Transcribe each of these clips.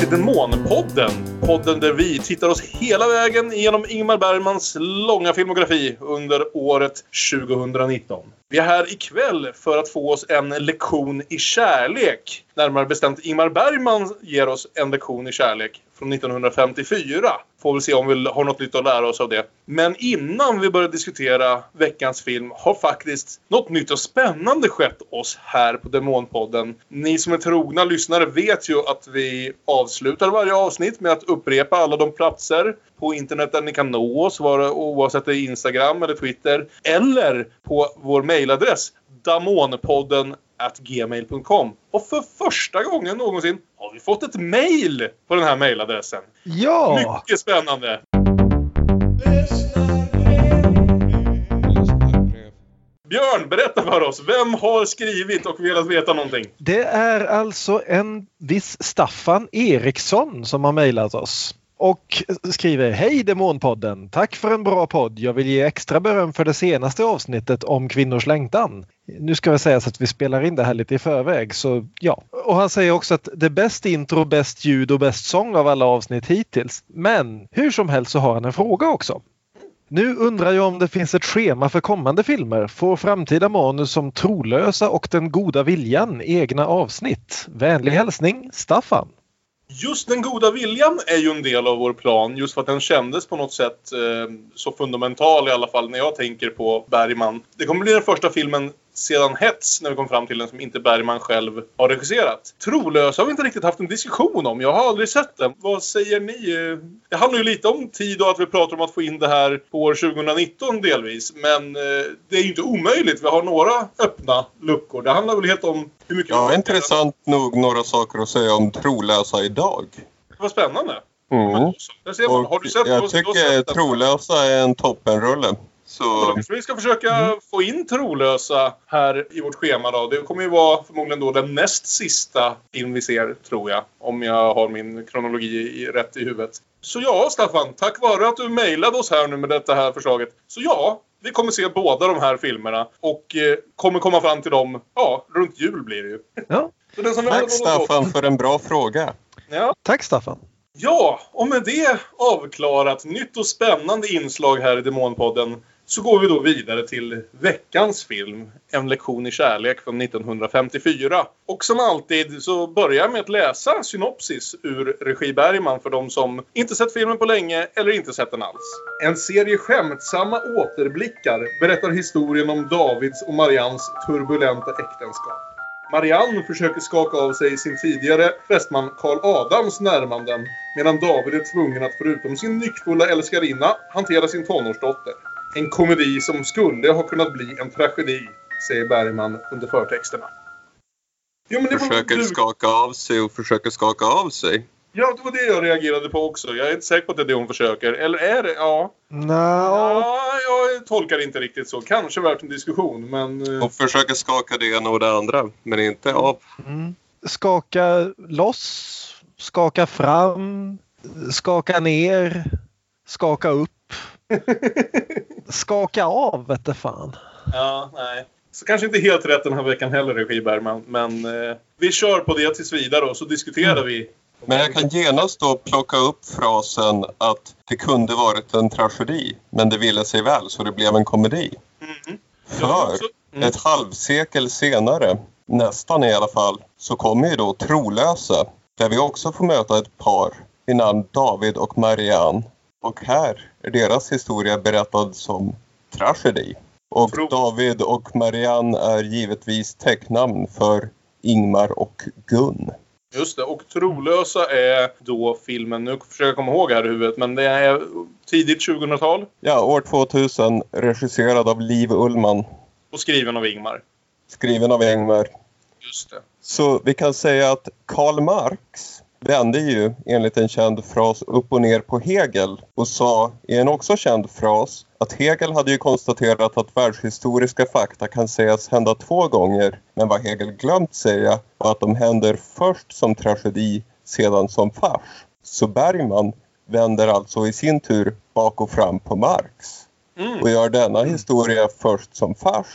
till Demonpodden. Podden där vi tittar oss hela vägen genom Ingmar Bergmans långa filmografi under året 2019. Vi är här ikväll för att få oss en lektion i kärlek. Närmare bestämt Ingmar Bergman ger oss en lektion i kärlek från 1954. Får väl se om vi har något nytt att lära oss av det. Men innan vi börjar diskutera veckans film har faktiskt något nytt och spännande skett oss här på Demonpodden. Ni som är trogna lyssnare vet ju att vi avslutar varje avsnitt med att upprepa alla de platser på internet där ni kan nå oss, oavsett det är Instagram eller Twitter. Eller på vår mejladress damonpodden gmail.com. Och för första gången någonsin har vi fått ett mejl på den här mejladressen. Ja! Mycket spännande! Björn, berätta för oss. Vem har skrivit och velat veta någonting? Det är alltså en viss Staffan Eriksson som har mejlat oss och skriver Hej Demonpodden! Tack för en bra podd. Jag vill ge extra beröm för det senaste avsnittet om kvinnors längtan. Nu ska vi säga så att vi spelar in det här lite i förväg så ja. Och han säger också att det är bäst intro, bäst ljud och bäst sång av alla avsnitt hittills. Men hur som helst så har han en fråga också. Nu undrar jag om det finns ett schema för kommande filmer. Får framtida manus som Trolösa och Den goda viljan egna avsnitt? Vänlig hälsning Staffan. Just den goda viljan är ju en del av vår plan just för att den kändes på något sätt eh, så fundamental i alla fall när jag tänker på Bergman. Det kommer bli den första filmen sedan Hets när vi kom fram till den som inte Bergman själv har regisserat. Trolös har vi inte riktigt haft en diskussion om. Jag har aldrig sett den. Vad säger ni? Det handlar ju lite om tid och att vi pratar om att få in det här på år 2019 delvis. Men eh, det är ju inte omöjligt. Vi har några öppna luckor. Det handlar väl helt om hur mycket... Ja, intressant nog några saker att säga om Trolösa idag. Vad spännande. Mm. Man. Har du sett jag tycker Trolösa är en toppenrulle. Så... Vi ska försöka mm. få in trolösa här i vårt schema. Då. Det kommer ju vara förmodligen då den näst sista film vi ser, tror jag. Om jag har min kronologi rätt i huvudet. Så ja, Staffan. Tack vare att du mejlade oss här nu med detta här förslaget. Så ja, vi kommer se båda de här filmerna. Och eh, kommer komma fram till dem, ja, runt jul blir det ju. Ja. Tack Staffan för en bra fråga. Ja. Tack Staffan. Ja, och med det avklarat. Nytt och spännande inslag här i Demonpodden så går vi då vidare till veckans film, En lektion i kärlek från 1954. Och som alltid så börjar jag med att läsa synopsis ur regi Bergman för de som inte sett filmen på länge eller inte sett den alls. En serie skämtsamma återblickar berättar historien om Davids och Marians turbulenta äktenskap. Marianne försöker skaka av sig sin tidigare fästman Karl Adams närmanden medan David är tvungen att förutom sin nyckfulla älskarinna hantera sin tonårsdotter. En komedi som skulle ha kunnat bli en tragedi, säger Bergman under förtexterna. Jo, men det försöker du... skaka av sig och försöker skaka av sig. Ja, det var det jag reagerade på också. Jag är inte säker på att det är det hon försöker. Eller är det? Ja. No. Ja, jag tolkar inte riktigt så. Kanske värt en diskussion, men... Eh, hon försöker skaka det ena och det andra, men inte av. Mm. Skaka loss, skaka fram, skaka ner, skaka upp. Skaka av vete fan. Ja, nej. Så kanske inte helt rätt den här veckan heller, Regi Bergman. Men eh, vi kör på det tills vidare och så diskuterar mm. vi. Men jag kan genast då plocka upp frasen att det kunde varit en tragedi, men det ville sig väl så det blev en komedi. Mm. För mm. ett halvsekel senare, nästan i alla fall, så kommer ju då Trolösa, där vi också får möta ett par vid namn David och Marianne och här är deras historia berättad som tragedi. Och David och Marianne är givetvis täcknamn för Ingmar och Gun. Just det, och Trolösa är då filmen, nu försöker jag komma ihåg här i huvudet, men det är tidigt 2000-tal? Ja, år 2000, regisserad av Liv Ullman. Och skriven av Ingmar? Skriven av Ingmar. Just det. Så vi kan säga att Karl Marx vände ju enligt en känd fras upp och ner på Hegel och sa i en också känd fras att Hegel hade ju konstaterat att världshistoriska fakta kan sägas hända två gånger men vad Hegel glömt säga var att de händer först som tragedi sedan som fars. Så Bergman vänder alltså i sin tur bak och fram på Marx mm. och gör denna historia först som fars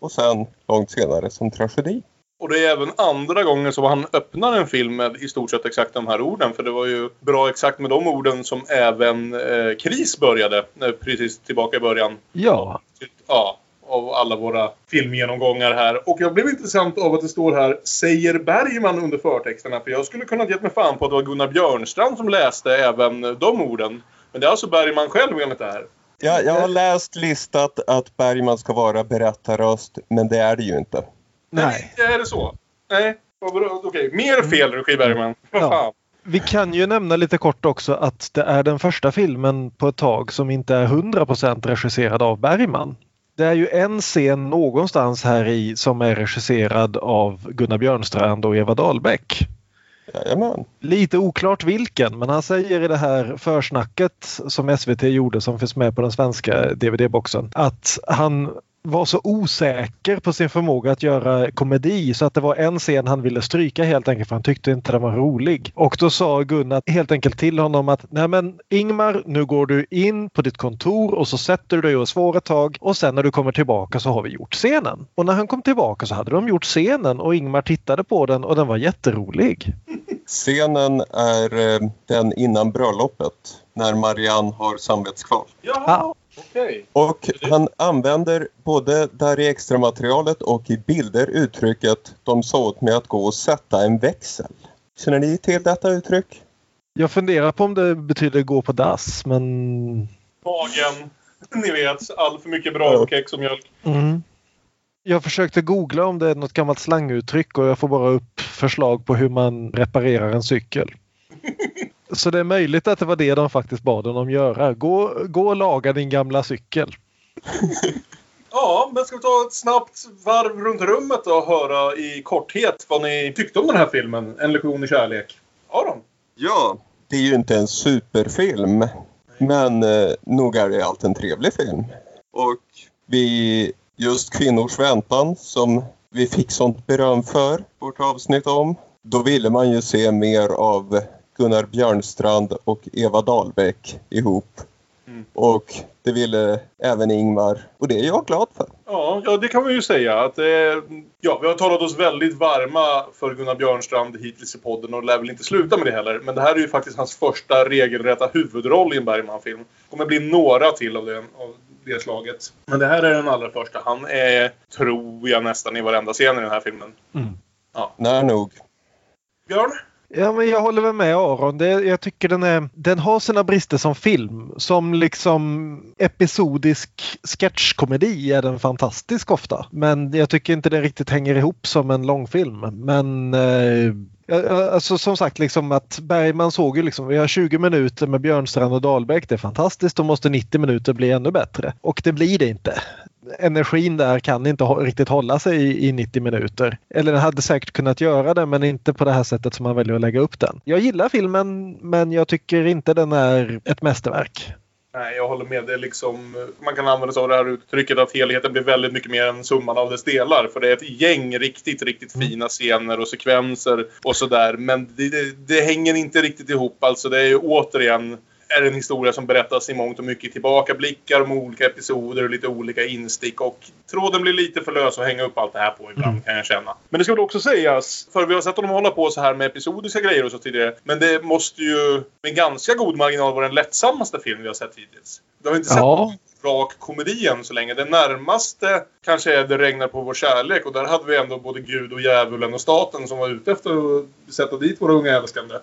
och sen långt senare som tragedi. Och det är även andra gången som han öppnar en film med i stort sett exakt de här orden. För det var ju bra exakt med de orden som även eh, Kris började. Eh, precis tillbaka i början. Ja. Ja, av alla våra filmgenomgångar här. Och jag blev intressant av att det står här “Säger Bergman” under förtexterna. För jag skulle kunna gett mig fan på att det var Gunnar Björnstrand som läste även de orden. Men det är alltså Bergman själv enligt det här. Ja, jag har läst listat att Bergman ska vara berättarröst, men det är det ju inte. Nej. Är det så? Nej. Okej, mer fel regi Bergman. Vad Ja. fan. Vi kan ju nämna lite kort också att det är den första filmen på ett tag som inte är 100% regisserad av Bergman. Det är ju en scen någonstans här i som är regisserad av Gunnar Björnstrand och Eva Dahlbäck. Jajamän. Lite oklart vilken, men han säger i det här försnacket som SVT gjorde som finns med på den svenska DVD-boxen att han var så osäker på sin förmåga att göra komedi så att det var en scen han ville stryka helt enkelt för han tyckte inte den var rolig. Och då sa Gunnar helt enkelt till honom att nej men Ingmar, nu går du in på ditt kontor och så sätter du dig och svår ett tag och sen när du kommer tillbaka så har vi gjort scenen. Och när han kom tillbaka så hade de gjort scenen och Ingmar tittade på den och den var jätterolig. Scenen är eh, den innan bröllopet, när Marianne har samvetskval. Jaha, Okej. Och han använder både där i extramaterialet och i bilder uttrycket de sa åt mig att gå och sätta en växel. Känner ni till detta uttryck? Jag funderar på om det betyder gå på dass men... Magen. Ni vet, all för mycket bra kex och mjölk. Mm. Jag försökte googla om det är något gammalt slanguttryck och jag får bara upp förslag på hur man reparerar en cykel. Så det är möjligt att det var det de faktiskt bad honom göra. Gå, gå och laga din gamla cykel. Ja, men ska vi ta ett snabbt varv runt rummet och höra i korthet vad ni tyckte om den här filmen? En lektion i kärlek. Aron? Ja. Det är ju inte en superfilm. Men eh, nog är det allt en trevlig film. Och vi, just Kvinnors väntan som vi fick sånt beröm för, vårt avsnitt om. Då ville man ju se mer av Gunnar Björnstrand och Eva Dahlbäck ihop. Mm. Och det ville även Ingmar. Och det är jag glad för. Ja, ja, det kan vi ju säga. Att, eh, ja, vi har talat oss väldigt varma för Gunnar Björnstrand hittills i podden och lär väl inte sluta med det heller. Men det här är ju faktiskt hans första regelrätta huvudroll i en Bergman-film. Det kommer bli några till av det, av det slaget. Men det här är den allra första. Han är, tror jag, nästan i varenda scen i den här filmen. När nog. Björn? Ja, men jag håller väl med Aron. Det, jag tycker den, är, den har sina brister som film. Som liksom episodisk sketchkomedi är den fantastisk ofta. Men jag tycker inte den riktigt hänger ihop som en långfilm. Men eh, alltså, som sagt, liksom att Bergman såg ju liksom, vi har 20 minuter med Björnstrand och Dahlbäck. Det är fantastiskt. Då måste 90 minuter bli ännu bättre. Och det blir det inte energin där kan inte riktigt hålla sig i, i 90 minuter. Eller den hade säkert kunnat göra det men inte på det här sättet som man väljer att lägga upp den. Jag gillar filmen men jag tycker inte den är ett mästerverk. Nej, jag håller med. Det liksom, man kan använda sig av det här uttrycket att helheten blir väldigt mycket mer än summan av dess delar. För det är ett gäng riktigt, riktigt fina scener och sekvenser och sådär. Men det, det, det hänger inte riktigt ihop. Alltså det är ju återigen är en historia som berättas i mångt och mycket tillbakablickar om olika episoder och lite olika instick. Och tråden blir lite för lös att hänga upp allt det här på ibland kan jag känna. Men det ska väl också sägas, för vi har sett honom hålla på så här med episodiska grejer och så tidigare. Men det måste ju med ganska god marginal vara den lättsammaste film vi har sett hittills. Vi har inte sett Ja. rak komedi än så länge. Det närmaste kanske är Det regnar på vår kärlek och där hade vi ändå både Gud och djävulen och staten som var ute efter att sätta dit våra unga älskande.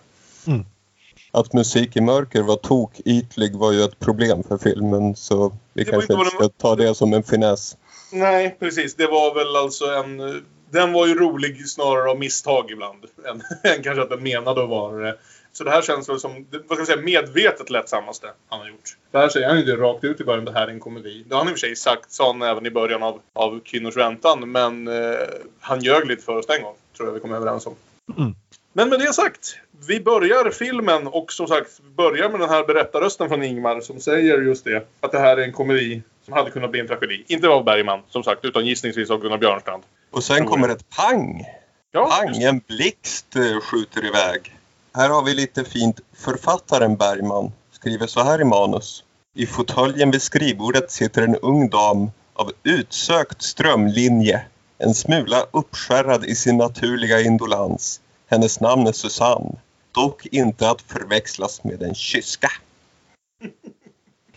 Att musik i mörker var tokytlig var ju ett problem för filmen så vi kanske inte ska ta det som en finess. Nej, precis. Det var väl alltså en... Den var ju rolig snarare av misstag ibland. Än, än kanske att den menade att vara det. Så det här känns väl som, vad ska jag säga, medvetet lättsammaste han har gjort. Det här säger han ju det rakt ut i början, det här är en komedi. Det har han i och för sig sagt, sa han även i början av, av Kvinnors väntan. Men eh, han ljög lite för oss den gången, tror jag vi kom överens om. Mm. Men med det sagt, vi börjar filmen och som sagt börjar med den här berättarrösten från Ingmar som säger just det. Att det här är en komedi som hade kunnat bli en tragedi. Inte av Bergman som sagt, utan gissningsvis av Gunnar Björnstrand. Och sen kommer ett pang! Ja, Pang! En blixt eh, skjuter iväg. Här har vi lite fint. Författaren Bergman skriver så här i manus. I fåtöljen vid skrivbordet sitter en ung dam av utsökt strömlinje. En smula uppskärrad i sin naturliga indolans. Hennes namn är Susanne. Dock inte att förväxlas med en kyska.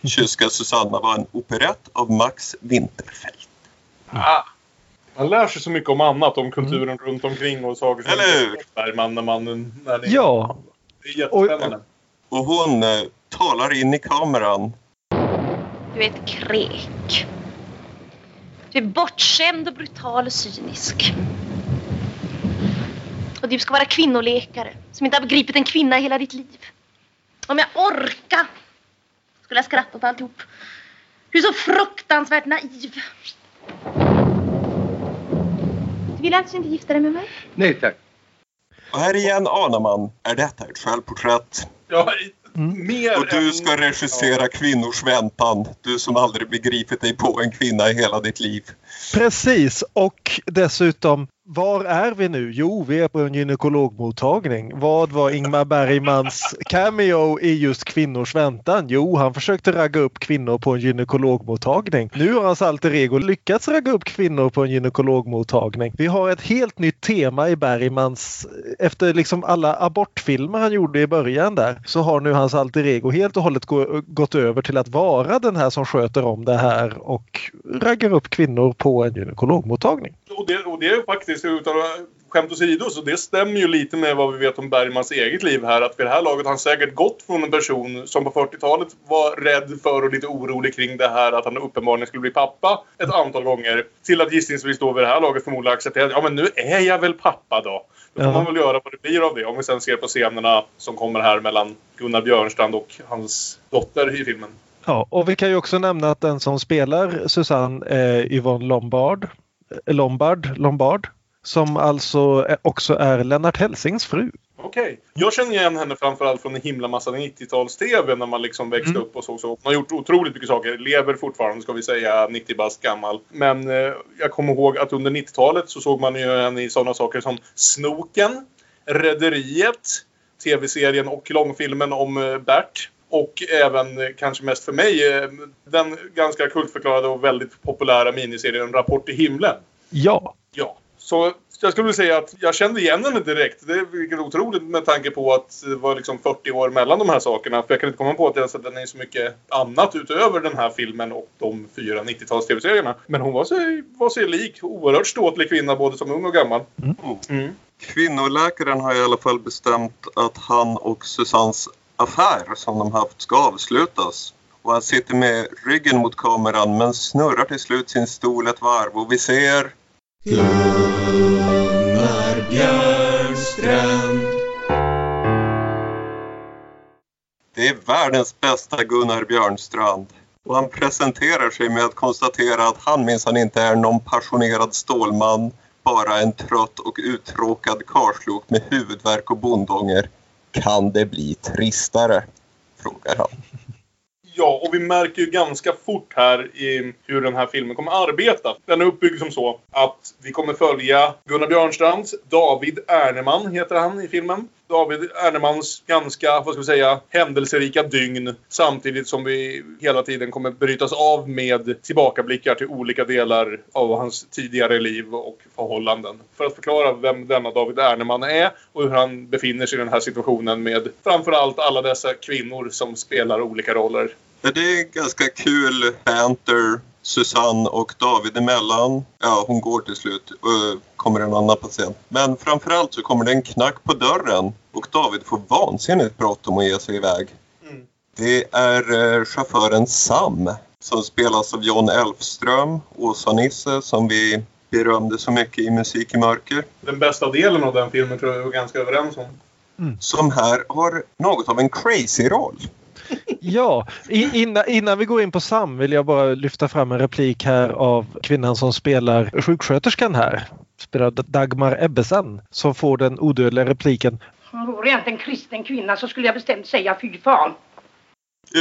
Kyska Susanna var en operett av Max Winterfeldt. Ah. Man lär sig så mycket om annat, om kulturen mm. runt omkring och saker som Eller hur? Bergman när man... När ni... Ja. Det är jättespännande. Och, och hon eh, talar in i kameran. Du är ett krek. Du är bortskämd och brutal och cynisk. Och du ska vara kvinnoläkare som inte har begripit en kvinna i hela ditt liv. Om jag orka skulle jag skratta åt alltihop. Du är så fruktansvärt naiv. Du vill alltså inte gifta dig med mig? Nej tack. Och här igen anar man, är detta ett självporträtt? Ja, Mm. Mer och du ska regissera kvinnors väntan. Du som aldrig begripit dig på en kvinna i hela ditt liv. Precis och dessutom var är vi nu? Jo, vi är på en gynekologmottagning. Vad var Ingmar Bergmans cameo i just kvinnors väntan? Jo, han försökte ragga upp kvinnor på en gynekologmottagning. Nu har hans alter ego lyckats ragga upp kvinnor på en gynekologmottagning. Vi har ett helt nytt tema i Bergmans, efter liksom alla abortfilmer han gjorde i början där, så har nu hans alter ego helt och hållet gått över till att vara den här som sköter om det här och raggar upp kvinnor på en gynekologmottagning. Och det, och det är faktiskt utan skämt åsido, så det stämmer ju lite med vad vi vet om Bergmans eget liv här. Att vid det här laget har han säkert gått från en person som på 40-talet var rädd för och lite orolig kring det här att han uppenbarligen skulle bli pappa ett antal gånger. Till att gissningsvis då vid det här laget förmodligen acceptera ja men nu är jag väl pappa då. Då får ja. man väl göra vad det blir av det. Om vi sen ser på scenerna som kommer här mellan Gunnar Björnstrand och hans dotter i filmen. Ja, och vi kan ju också nämna att den som spelar Susanne är Yvonne Lombard. Lombard, Lombard som alltså också är Lennart Helsings fru. Okej. Okay. Jag känner igen henne framförallt från en himla massa 90-tals-TV när man liksom växte mm. upp och så. så. Hon har gjort otroligt mycket saker. Lever fortfarande, ska vi säga, 90 bast gammal. Men eh, jag kommer ihåg att under 90-talet så såg man ju henne i sådana saker som Snoken, Rederiet, TV-serien och långfilmen om eh, Bert. Och även, eh, kanske mest för mig, eh, den ganska kultförklarade och väldigt populära miniserien Rapport i himlen. Ja. Ja. Så jag skulle säga att jag kände igen henne direkt. Det är otroligt med tanke på att det var liksom 40 år mellan de här sakerna. För jag kan inte komma på att jag sett henne i så mycket annat utöver den här filmen och de fyra 90-tals tv-serierna. Men hon var sig, var sig lik. Oerhört ståtlig kvinna både som ung och gammal. Mm. Mm. Kvinnoläkaren har i alla fall bestämt att han och Susannes affär som de haft ska avslutas. Och han sitter med ryggen mot kameran men snurrar till slut sin stol ett varv och vi ser Gunnar Björnstrand Det är världens bästa Gunnar Björnstrand. Och han presenterar sig med att konstatera att han minsann inte är någon passionerad stålman. Bara en trött och uttråkad karlslok med huvudvärk och bondånger. Kan det bli tristare? Frågar han. Ja, och vi märker ju ganska fort här i hur den här filmen kommer arbeta. Den är uppbyggd som så att vi kommer följa Gunnar Björnstrands David Erneman, heter han i filmen. David Ernemans ganska, vad ska vi säga, händelserika dygn. Samtidigt som vi hela tiden kommer brytas av med tillbakablickar till olika delar av hans tidigare liv och förhållanden. För att förklara vem denna David Erneman är och hur han befinner sig i den här situationen med framförallt alla dessa kvinnor som spelar olika roller. Det är ganska kul banter Susanne och David emellan. Ja, hon går till slut kommer en annan patient. Men framförallt så kommer det en knack på dörren och David får vansinnigt bråttom att ge sig iväg. Mm. Det är eh, chauffören Sam som spelas av John Elfström, Åsa-Nisse som vi berömde så mycket i Musik i mörker. Den bästa delen av den filmen tror jag vi är ganska överens om. Mm. Som här har något av en crazy-roll. Ja, innan, innan vi går in på Sam vill jag bara lyfta fram en replik här av kvinnan som spelar sjuksköterskan här. Spelar Dagmar Ebbesen som får den odödliga repliken. Vore jag inte en kristen kvinna så skulle jag bestämt säga fy fan.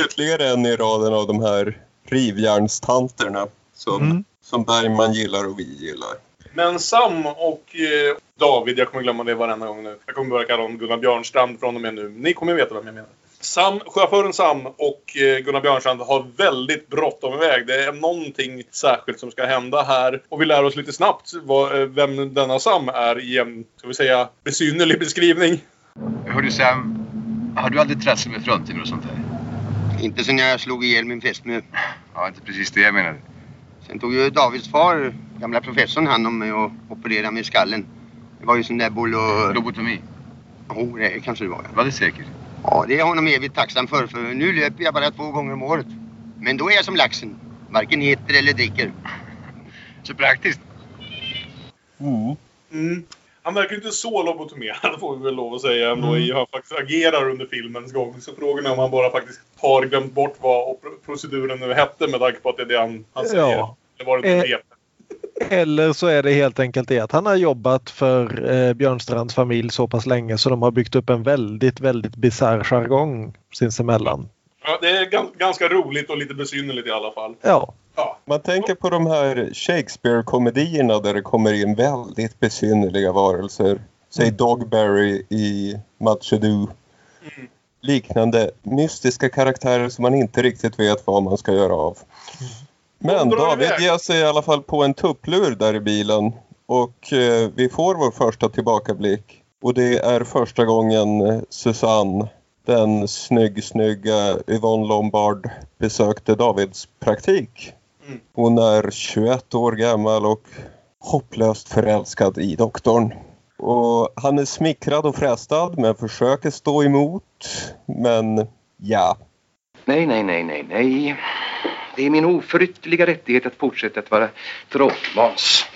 Ytterligare en i raden av de här rivjärnstanterna som, mm. som Bergman gillar och vi gillar. Men Sam och eh, David, jag kommer glömma det varenda gång nu. Jag kommer börja kalla honom Gunnar Björnstrand från och med nu. Ni kommer veta vem jag menar. Sam, chauffören Sam och eh, Gunnar Björnstrand har väldigt bråttom iväg. Det är någonting särskilt som ska hända här. Och vi lär oss lite snabbt vad, eh, vem denna Sam är i en, ska vi säga, besynnerlig beskrivning. Hör du Sam, har du aldrig trasslat med fruntimmer och sånt där? Inte sen jag slog ihjäl min fästmö. Ja, inte precis det jag menade. Sen tog ju Davids far, gamla professorn, hand om mig och opererade mig i skallen. Det var ju sån där bull och... Lobotomi? Jo, oh, det kanske det var. Var det säkert? Ja, det är honom evigt tacksam för, för nu löper jag bara två gånger om året. Men då är jag som laxen. Varken äter eller dricker. Så praktiskt. Mm. Mm. Han verkar inte så lobotomerad får vi väl lov att säga ändå mm. han faktiskt agerar under filmens gång. Så frågan är om han bara faktiskt har glömt bort vad proceduren nu hette med tanke på att det är det han, han säger. Ja. Det var det inte eh, eller så är det helt enkelt det att han har jobbat för eh, Björnstrands familj så pass länge så de har byggt upp en väldigt, väldigt bisarr jargong sinsemellan. Ja, det är ganska roligt och lite besynnerligt i alla fall. Ja. ja. Man tänker på de här Shakespeare-komedierna där det kommer in väldigt besynnerliga varelser. Säg mm. Dogberry i Much Ado. Mm. Liknande mystiska karaktärer som man inte riktigt vet vad man ska göra av. Mm. Men David ger sig i alla fall på en tupplur där i bilen. Och eh, vi får vår första tillbakablick. Och det är första gången eh, Susanne, den snygg, snygga Yvonne Lombard besökte Davids praktik. Mm. Hon är 21 år gammal och hopplöst förälskad i doktorn. Och han är smickrad och frestad men försöker stå emot. Men ja. Nej, nej, nej, nej, nej. Det är min oförytterliga rättighet att fortsätta att vara tråkmåns.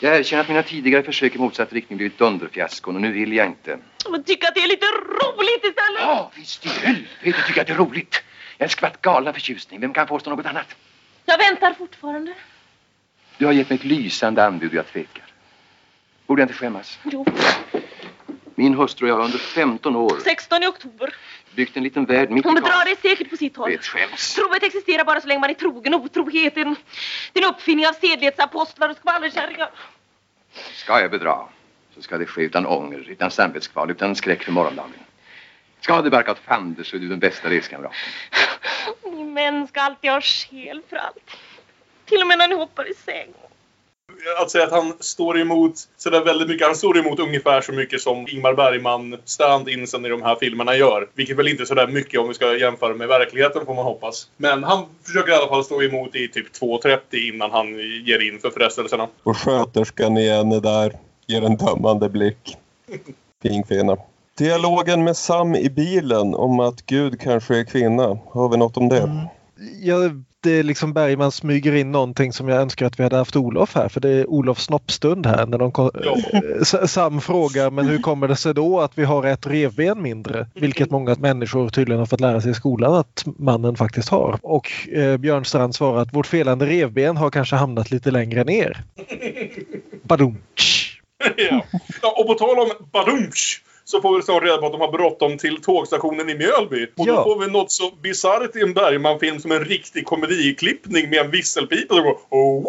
Jag erkänner att mina tidigare försök i motsatt riktning blivit dunderfiaskon och nu vill jag inte. Men tycker att det är lite roligt istället. Ja, visst i helvete tycker jag att det är roligt. Jag är en skvatt galen förtjusning. Vem kan påstå något annat? Jag väntar fortfarande. Du har gett mig ett lysande anbud och jag tvekar. Borde jag inte skämmas? Jo. Min hustru och jag har under 15 år... 16 i oktober byggt en liten värld mitt Hon bedrar dig säkert på sitt håll. Vet skäms. Trohet existerar bara så länge man är trogen. Otroheten, din uppfinning av sedlighetsapostlar och skvallerkärringar. Ska jag bedra så ska det ske utan ånger, utan samvetskval, utan skräck för morgondagen. Ska det verka åt fanders så är du den bästa reskamraten. Ni män ska alltid ha skäl för allt. Till och med när ni hoppar i säng att säga att han står emot sådär väldigt mycket. Han står emot ungefär så mycket som Ingmar Bergman stand-insen i de här filmerna gör. Vilket väl inte är sådär mycket om vi ska jämföra med verkligheten får man hoppas. Men han försöker i alla fall stå emot i typ 2.30 innan han ger in för frestelserna. Och sköterskan igen är där. Ger en dömande blick. Fin kvinna. Dialogen med Sam i bilen om att Gud kanske är kvinna. Har vi något om det? Mm. Jag det är liksom Bergman smyger in någonting som jag önskar att vi hade haft Olof här för det är Olofs snoppstund här när de ja. Sam frågar men hur kommer det sig då att vi har ett revben mindre? Vilket många människor tydligen har fått lära sig i skolan att mannen faktiskt har. Och eh, Björn Strand svarar att vårt felande revben har kanske hamnat lite längre ner. Badumtsch! ja. ja, och på tal om badumtsch så får vi snart reda på att de har bråttom till tågstationen i Mjölby. Och ja. då får vi något så bisarrt i en Bergman-film som en riktig komediklippning med en visselpipa som går oh,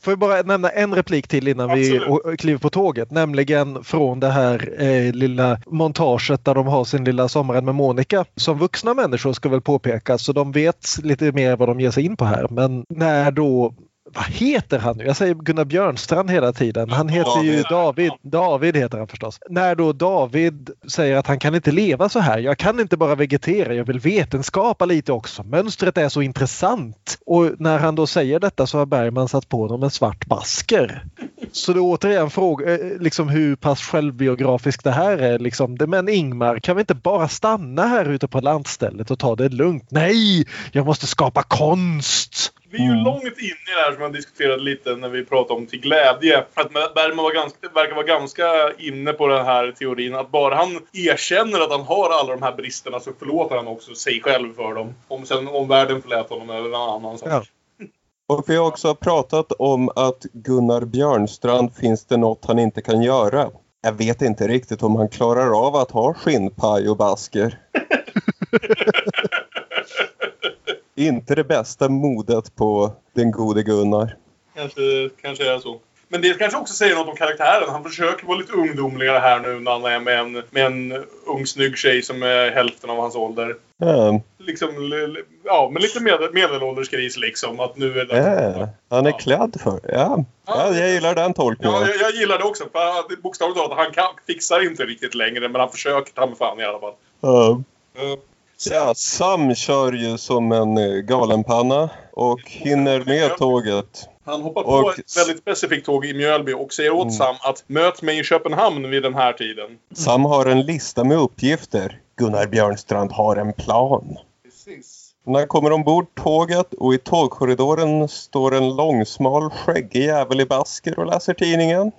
Får jag bara nämna en replik till innan Absolut. vi kliver på tåget. Nämligen från det här eh, lilla montaget där de har sin lilla Sommaren med Monica. Som vuxna människor ska väl påpekas så de vet lite mer vad de ger sig in på här. Men när då vad heter han nu? Jag säger Gunnar Björnstrand hela tiden. Han heter ju David. David heter han förstås. När då David säger att han kan inte leva så här. Jag kan inte bara vegetera, jag vill vetenskapa lite också. Mönstret är så intressant. Och när han då säger detta så har Bergman satt på honom en svart basker. Så det är återigen fråga eh, liksom hur pass självbiografiskt det här är. Liksom. Men Ingmar, kan vi inte bara stanna här ute på landstället och ta det lugnt? Nej, jag måste skapa konst! Vi är ju mm. långt inne i det här som jag diskuterade lite när vi pratade om till glädje. Att Bergman var ganska, verkar vara ganska inne på den här teorin. Att bara han erkänner att han har alla de här bristerna så förlåter han också sig själv för dem. Om sen omvärlden förlät honom är en annan sak. Ja. Och vi har också pratat om att Gunnar Björnstrand finns det något han inte kan göra. Jag vet inte riktigt om han klarar av att ha skinnpaj och basker. inte det bästa modet på den gode Gunnar. Kanske, kanske är så. Men det kanske också säger något om karaktären. Han försöker vara lite ungdomligare här nu när han är med en, med en ung snygg tjej som är hälften av hans ålder. Ja. Liksom, ja, men lite medel, medelålderskris liksom. Att nu är det... Ja, han är Ja. klädd för ja. ja, jag gillar den tolkningen. Ja, jag, jag gillar det också. För att bokstavligt talat, han kan, fixar inte riktigt längre. Men han försöker ta mig fan i alla fall. Ja. Ja, Sam kör ju som en eh, galenpanna och hinner med tåget. Han hoppar på Och- ett väldigt specifikt tåg i Mjölby och säger åt Mm. Sam att möt mig i Köpenhamn vid den här tiden. Sam har en lista med uppgifter. Gunnar Björnstrand har en plan. Precis. När han kommer ombord tåget och i tågkorridoren står en långsmal skäggig jävel i basker och läser tidningen.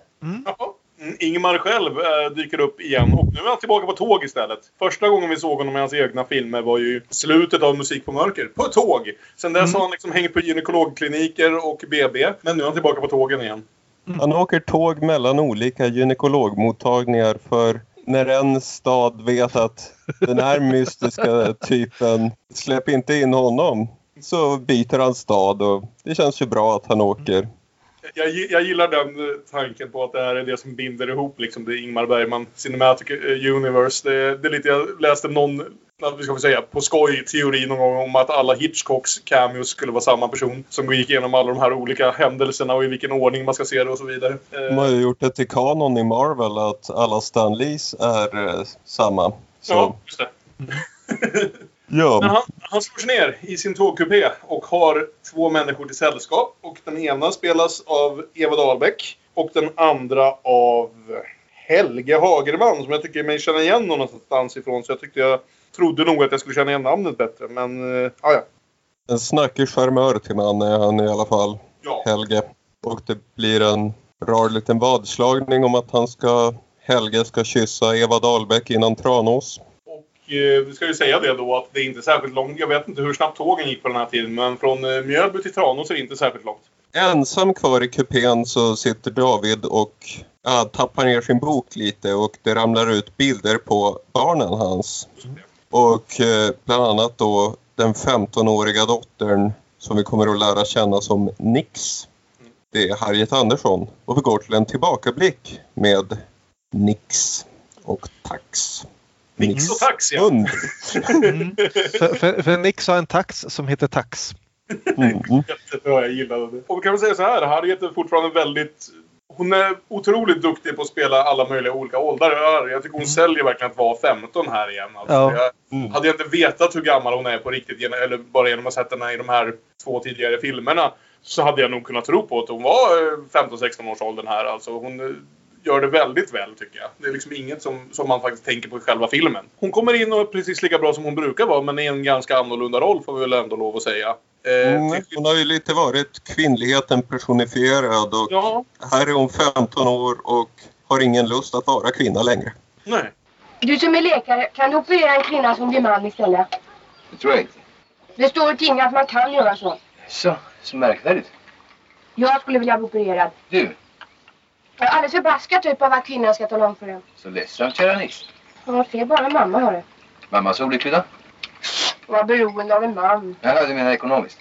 Jaha. Mm, Ingmar själv eh, dyker upp igen och nu är han tillbaka på tåg istället. Första gången vi såg honom i hans egna filmer var ju slutet av Musik på mörker. På tåg! Sen dess har han liksom hängt på gynekologkliniker och BB. Men nu är han tillbaka på tågen igen. Han åker tåg mellan olika gynekologmottagningar för när en stad vet att den här mystiska typen släpp inte in honom så byter han stad och det känns ju bra att han åker. Jag, jag gillar den eh, tanken på att det här är det som binder ihop liksom det Ingmar Bergman Cinematic eh, Universe. Det, det är lite, jag läste någon, vad ska vi säga, på skoj teori någon gång om att alla Hitchcocks cameos skulle vara samma person. Som gick igenom alla de här olika händelserna och i vilken ordning man ska se det och så vidare. De Eh, har ju gjort det till kanon i Marvel att alla Stan Lees är eh, samma. Så, ja, just det. ja. Men han, han slår sig ner i sin tågkupé och har två människor till sällskap. Och den ena spelas av Eva Dahlbeck och den andra av Helge Hagerman som jag tycker mig känna igen någonstans ifrån. Så jag tyckte jag trodde nog att jag skulle känna igen namnet bättre. Men eh, ja. En snackig charmör till man är han i alla fall, ja. Helge. Och det blir en rar liten vadslagning om att han ska, Helge ska kyssa Eva Dahlbeck innan Tranås. Eh, vi ska ju säga det då att det är inte särskilt långt. Jag vet inte hur snabbt tågen gick på den här tiden. Men från eh, Mjölby till Tranås är det inte särskilt långt. Ensam kvar i kupén så sitter David och ja, tappar ner sin bok lite och det ramlar ut bilder på barnen hans. Och eh, bland annat då den 15-åriga dottern som vi kommer att lära känna som Nix. Det är Harriet Andersson. Och vi går till en tillbakablick med Nix och Tax. Nix och Tax, ja. hund. För, för, för Nix har en tax som heter Tax. Mm. Jättebra, jag gillade det. Och kan väl säga så här, Harriet är fortfarande väldigt... Hon är otroligt duktig på att spela alla möjliga olika åldrar. Jag tycker hon säljer verkligen att vara 15 här igen. Alltså, Ja. jag, Mm. hade jag inte vetat hur gammal hon är på riktigt, genom- eller bara genom att ha sett henne i de här två tidigare filmerna, så hade jag nog kunnat tro på att hon var eh, 15-16 års åldern här. Alltså, hon eh, gör det väldigt väl, tycker jag. Det är liksom inget som, som man faktiskt tänker på i själva filmen. Hon kommer in och är precis lika bra som hon brukar vara, men i en ganska annorlunda roll, får vi väl ändå lov att säga. Eh, Mm, till- hon har ju lite varit kvinnligheten personifierad och Ja, här är hon 15 år och har ingen lust att vara kvinna längre. nej. Du som är läkare, kan du operera en kvinna som blir man istället? Det tror jag inte. Det står i tidningen att man kan göra så. Så, så märkvärdigt. Jag skulle vilja bli opererad. Du, Jag är alldeles förbaskad typ av att kvinnan ska tala om för en. så ledsamt kära Nix. Jag ser bara mamma har det. Mamma så olycklig då? Vara beroende av en man. Jaha, du menar ekonomiskt?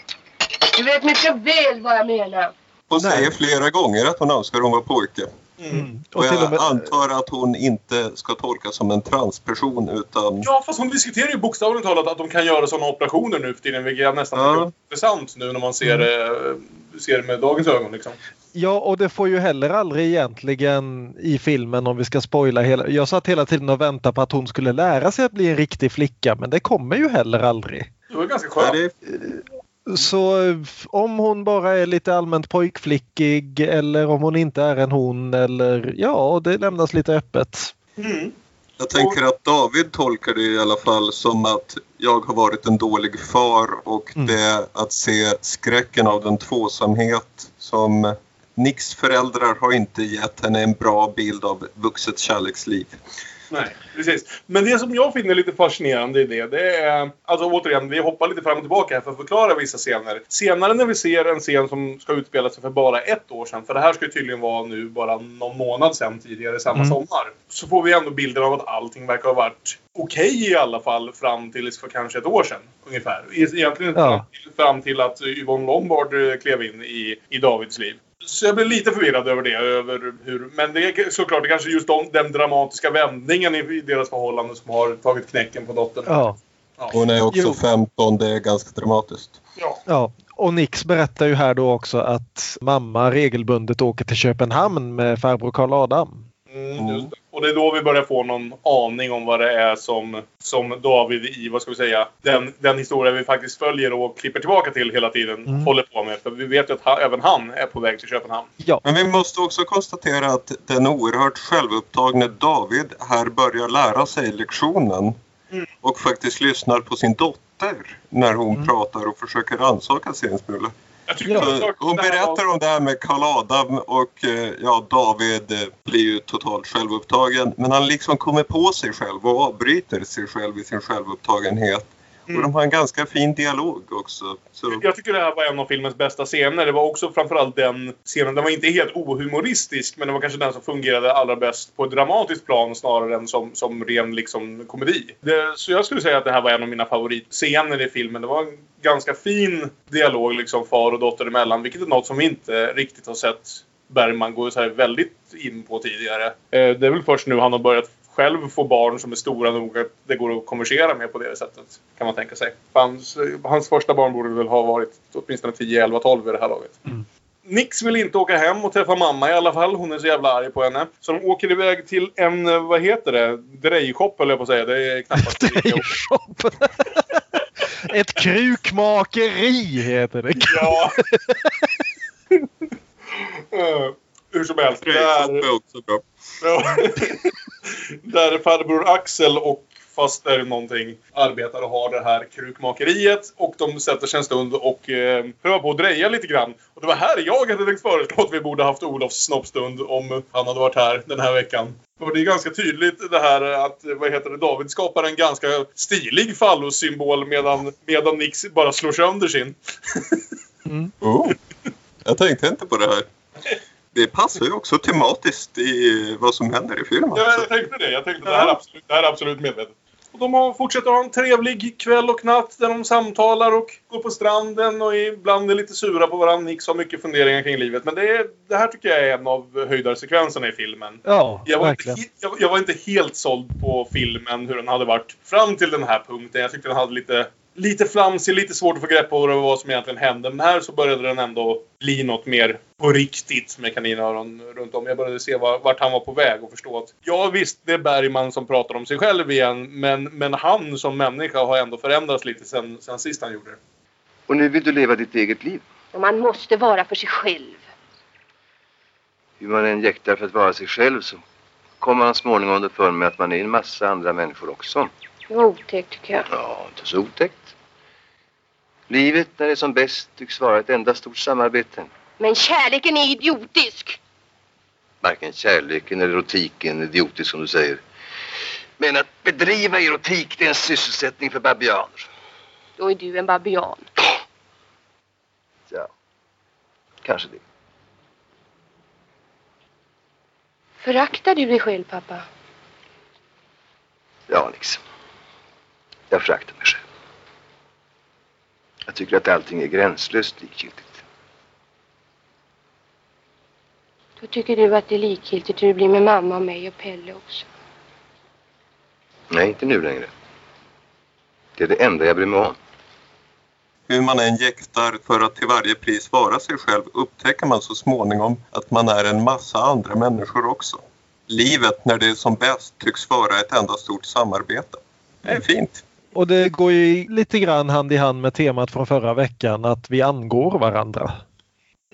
Du vet mycket väl vad jag menar. Hon säger flera gånger att hon önskar hon var pojke. Mm. Och, Och till och jag med, antar att hon inte ska tolkas som en transperson utan... Ja, fast hon diskuterar ju bokstavligt talat att de kan göra sådana operationer nu för tiden, vilket jag nästan Ja. är intressant nu när man ser, det, ser det med dagens ögon. Liksom. ja, och det får ju heller aldrig egentligen i filmen om vi ska spoila hela. Jag satt hela tiden och väntade på att hon skulle lära sig att bli en riktig flicka men det kommer ju heller aldrig. Det var ganska Ja, skönt. det, Så om hon bara är lite allmänt pojkflickig eller om hon inte är en hon eller ja, det lämnas lite öppet. Mm. Jag tänker att David tolkar det i alla fall som att jag har varit en dålig far och Mm. det att se skräcken av den tvåsamhet som Nicks föräldrar har inte gett henne en bra bild av vuxet kärleksliv. Nej, precis. Men det som jag finner lite fascinerande i det, det är... Alltså återigen, vi hoppar lite fram och tillbaka här för att förklara vissa scener. Senare när vi ser en scen som ska utspela sig för bara ett år sedan, för det här ska ju tydligen vara nu bara någon månad sedan tidigare, samma Mm. sommar. Så får vi ändå bilden av att allting verkar ha varit okej i alla fall fram till för kanske ett år sedan. Ungefär. Egentligen Ja. fram, till, att Yvonne Lombard klev in i, i Davids liv. Så jag blir lite förvirrad över det. Över hur, men det är såklart det är kanske just de, den dramatiska vändningen i deras förhållande som har tagit knäcken på dottern. Ja. Ja. Hon är också Jo. 15, det är ganska dramatiskt. Ja. ja. Och Nix berättar ju här då också att mamma regelbundet åker till Köpenhamn med farbror Karl Adam. Mm. Och det är då vi börjar få någon aning om vad det är som, som David i, vad ska vi säga, den, den historia vi faktiskt följer och klipper tillbaka till hela tiden Mm. håller på med. För vi vet ju att han, även han är på väg till Köpenhamn. Ja, Men vi måste också konstatera att den oerhört självupptagne David här börjar lära sig lektionen Mm. och faktiskt lyssnar på sin dotter när hon Mm. pratar och försöker rannsaka sig en smula. Hon berättar om det här med Karl Adam och eh, ja, David eh, blir ju totalt självupptagen. Men han liksom kommer på sig själv och avbryter sig själv i sin självupptagenhet. Mm. Och de har en ganska fin dialog också. Så, Jag tycker det här var en av filmens bästa scener. Det var också framförallt den scenen. Den var inte helt ohumoristisk men det var kanske den som fungerade allra bäst på ett dramatiskt plan snarare än som, som ren liksom, komedi. Det, så jag skulle säga att det här var en av mina favoritscener i filmen. Det var en ganska fin dialog liksom far och dotter emellan. Vilket är något som vi inte riktigt har sett Bergman gå så här väldigt in på tidigare. Eh, Det är väl först nu han har börjat själv få barn som är stora nog att det går att konversera med på det sättet. Kan man tänka sig. För Hans, hans första barn borde väl ha varit åtminstone 10, 11, 12 vid det här laget. Nix vill inte åka hem och träffa mamma i alla fall. Hon är så jävla arg på henne. Så de åker iväg till en, vad heter det? Drejshop höll jag på att säga. Det är knappast det. Shop. Ett krukmakeri heter det. Ja. Eh, Hur som helst. Grejshop Där, är också bra. Där farbror Axel och faster någonting arbetar och har det här krukmakeriet. Och de sätter sig en stund och eh, prövar på att dreja lite grann. Och det var här jag hade tänkt föreslå att vi borde haft Olofs snoppstund om han hade varit här den här veckan. Och det är ganska tydligt det här att, vad heter det, David skapar en ganska stilig fallossymbol medan, medan Nix bara slår sönder sin. Oh. Jag tänkte inte på det här. Det passar ju också tematiskt i vad som händer i filmen. Ja, jag tänkte det. Jag tänkte det här är absolut, det här är absolut medvetet. Och de har, fortsätter ha en trevlig kväll och natt där de samtalar och går på stranden och ibland är lite sura på varandra. Nix har mycket funderingar kring livet. Men det, är, det här tycker jag är en av höjdarsekvenserna i filmen. Ja, Jag var, inte, verkligen. he- jag, jag var inte helt såld på filmen, hur den hade varit fram till den här punkten. Jag tyckte den hade lite, lite flamsig, lite svårt att få grepp på vad som egentligen hände. Men här så började den ändå bli något mer på riktigt med kaninöron runt om. Jag började se var, vart han var på väg och förstå att ja visst, det är Bergman som pratar om sig själv igen. Men, men han som människa har ändå förändrats lite sen, sen sist han gjorde det. Och nu vill du leva ditt eget liv. Och man måste vara för sig själv. Hur man än jäktar för att vara sig själv så kommer man småningom underfund med att man är en massa andra människor också. Otäckt tycker jag. Ja, inte så otäckt. Livet när det är som bäst tycks vara ett enda stort samarbete. Men kärleken är idiotisk. Varken kärleken eller erotiken är idiotisk som du säger. Men att bedriva erotik det är en sysselsättning för babianer. Då är du en babian. Ja, kanske det. Föraktar du dig själv pappa? Ja, liksom. Jag föraktar mig själv. Jag tycker att allting är gränslöst likgiltigt. Då tycker du att det är likgiltigt hur det blir med mamma och mig och Pelle också. Nej, inte nu längre. Det är det enda jag bryr mig om. Hur man än jäktar för att till varje pris vara sig själv upptäcker man så småningom att man är en massa andra människor också. Livet när det är som bäst tycks vara ett enda stort samarbete. Det är fint. Och det går ju lite grann hand i hand med temat från förra veckan att vi angår varandra.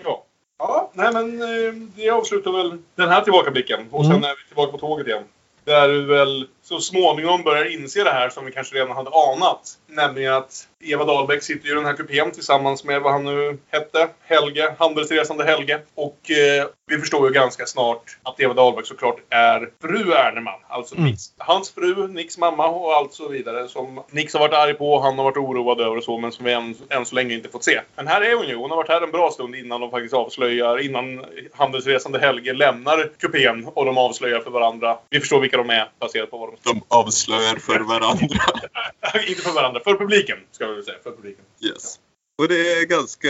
Ja. Ja, nej men eh, det avslutar väl den här tillbakablicken. Och sen Mm. är vi tillbaka på tåget igen. Där väl så småningom börjar inse det här som vi kanske redan hade anat. Nämligen att Eva Dahlbeck sitter i den här kupén tillsammans med vad han nu hette. Helge, handelsresande Helge. Och eh, vi förstår ju ganska snart att Eva Dahlbeck såklart är fru Erneman. Alltså Mm. Nix, hans fru, Nicks mamma och allt så vidare. Som Nix har varit arg på och han har varit oroad över och så. Men som vi än, än så länge inte fått se. Men här är hon ju. Hon har varit här en bra stund innan de faktiskt avslöjar. Innan handelsresande Helge lämnar kupén och de avslöjar för varandra. Vi förstår vilka de är baserat på vad de De avslöjar för varandra. Inte för varandra, för publiken ska vi väl säga. För publiken. Yes. Och det är ganska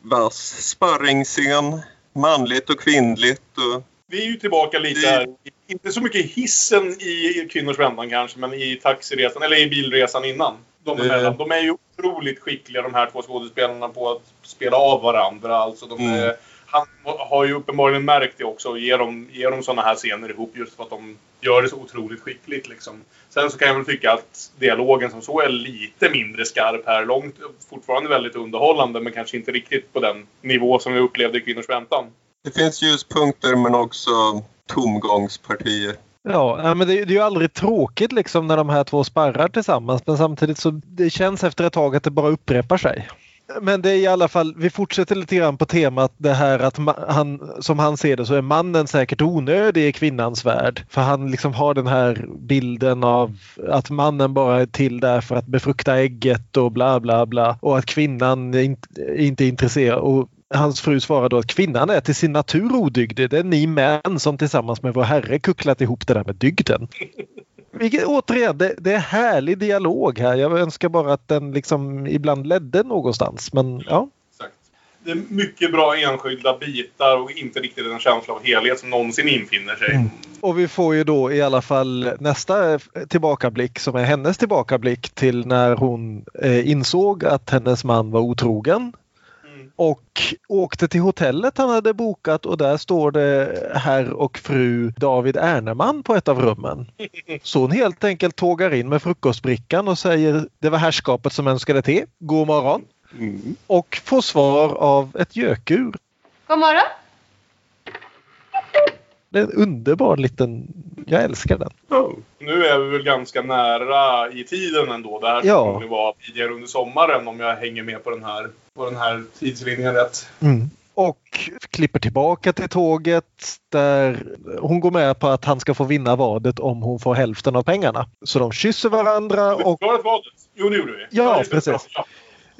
vass sparringsscen manligt och kvinnligt. Och... Vi är ju tillbaka lite här. Inte så mycket hissen i Kvinnors väntan kanske, men i taxiresan, eller i bilresan innan. De, emellan. de är ju otroligt skickliga de här två skådespelarna på att spela av varandra. Alltså de Mm. Han har ju uppenbarligen märkt det också och ger dem, ger dem sådana här scener ihop just för att de gör det så otroligt skickligt. Liksom. Sen så kan jag väl tycka att dialogen som så är lite mindre skarp här. Långt, fortfarande väldigt underhållande men kanske inte riktigt på den nivå som vi upplevde i Kvinnors väntan. Det finns ljuspunkter men också tomgångspartier. Ja, ja, men det, det är ju aldrig tråkigt liksom när de här två sparrar tillsammans men samtidigt så det känns efter ett tag att det bara upprepar sig. Men det är i alla fall, vi fortsätter lite grann på temat det här att han, som han ser det så är mannen säkert onödig i kvinnans värld. För han liksom har den här bilden av att mannen bara är till där för att befrukta ägget och bla bla bla. Och att kvinnan inte, inte är intresserad. Och hans fru svarar då att kvinnan är till sin natur odygdig. Det är ni män som tillsammans med vår herre kucklat ihop det där med dygden. Vilket, återigen, det, det är härlig dialog här. Jag önskar bara att den liksom ibland ledde någonstans. Men ja. Exakt. Det är mycket bra enskilda bitar och inte riktigt en känsla av helhet som någonsin infinner sig. Och vi får ju då i alla fall nästa tillbakablick som är hennes tillbakablick till när hon eh, insåg att hennes man var otrogen. Och åkte till hotellet han hade bokat och där står det herr och fru David Erneman på ett av rummen. Så hon helt enkelt tågar in med frukostbrickan och säger det var herrskapet som önskade te. God morgon. Och får svar av ett gökur. God morgon. Det är en underbar liten... Jag älskar den. Nu är vi väl ganska nära i tiden ändå. Det här Ja. skulle vara tidigare under sommaren om jag hänger med på den här, på den här tidslinjen rätt. Och klipper tillbaka till tåget där hon går med på att han ska få vinna vadet om hon får hälften av pengarna. Så de kysser varandra och... Förklarat vadet? Jo, det gjorde vi. Ja, det. precis.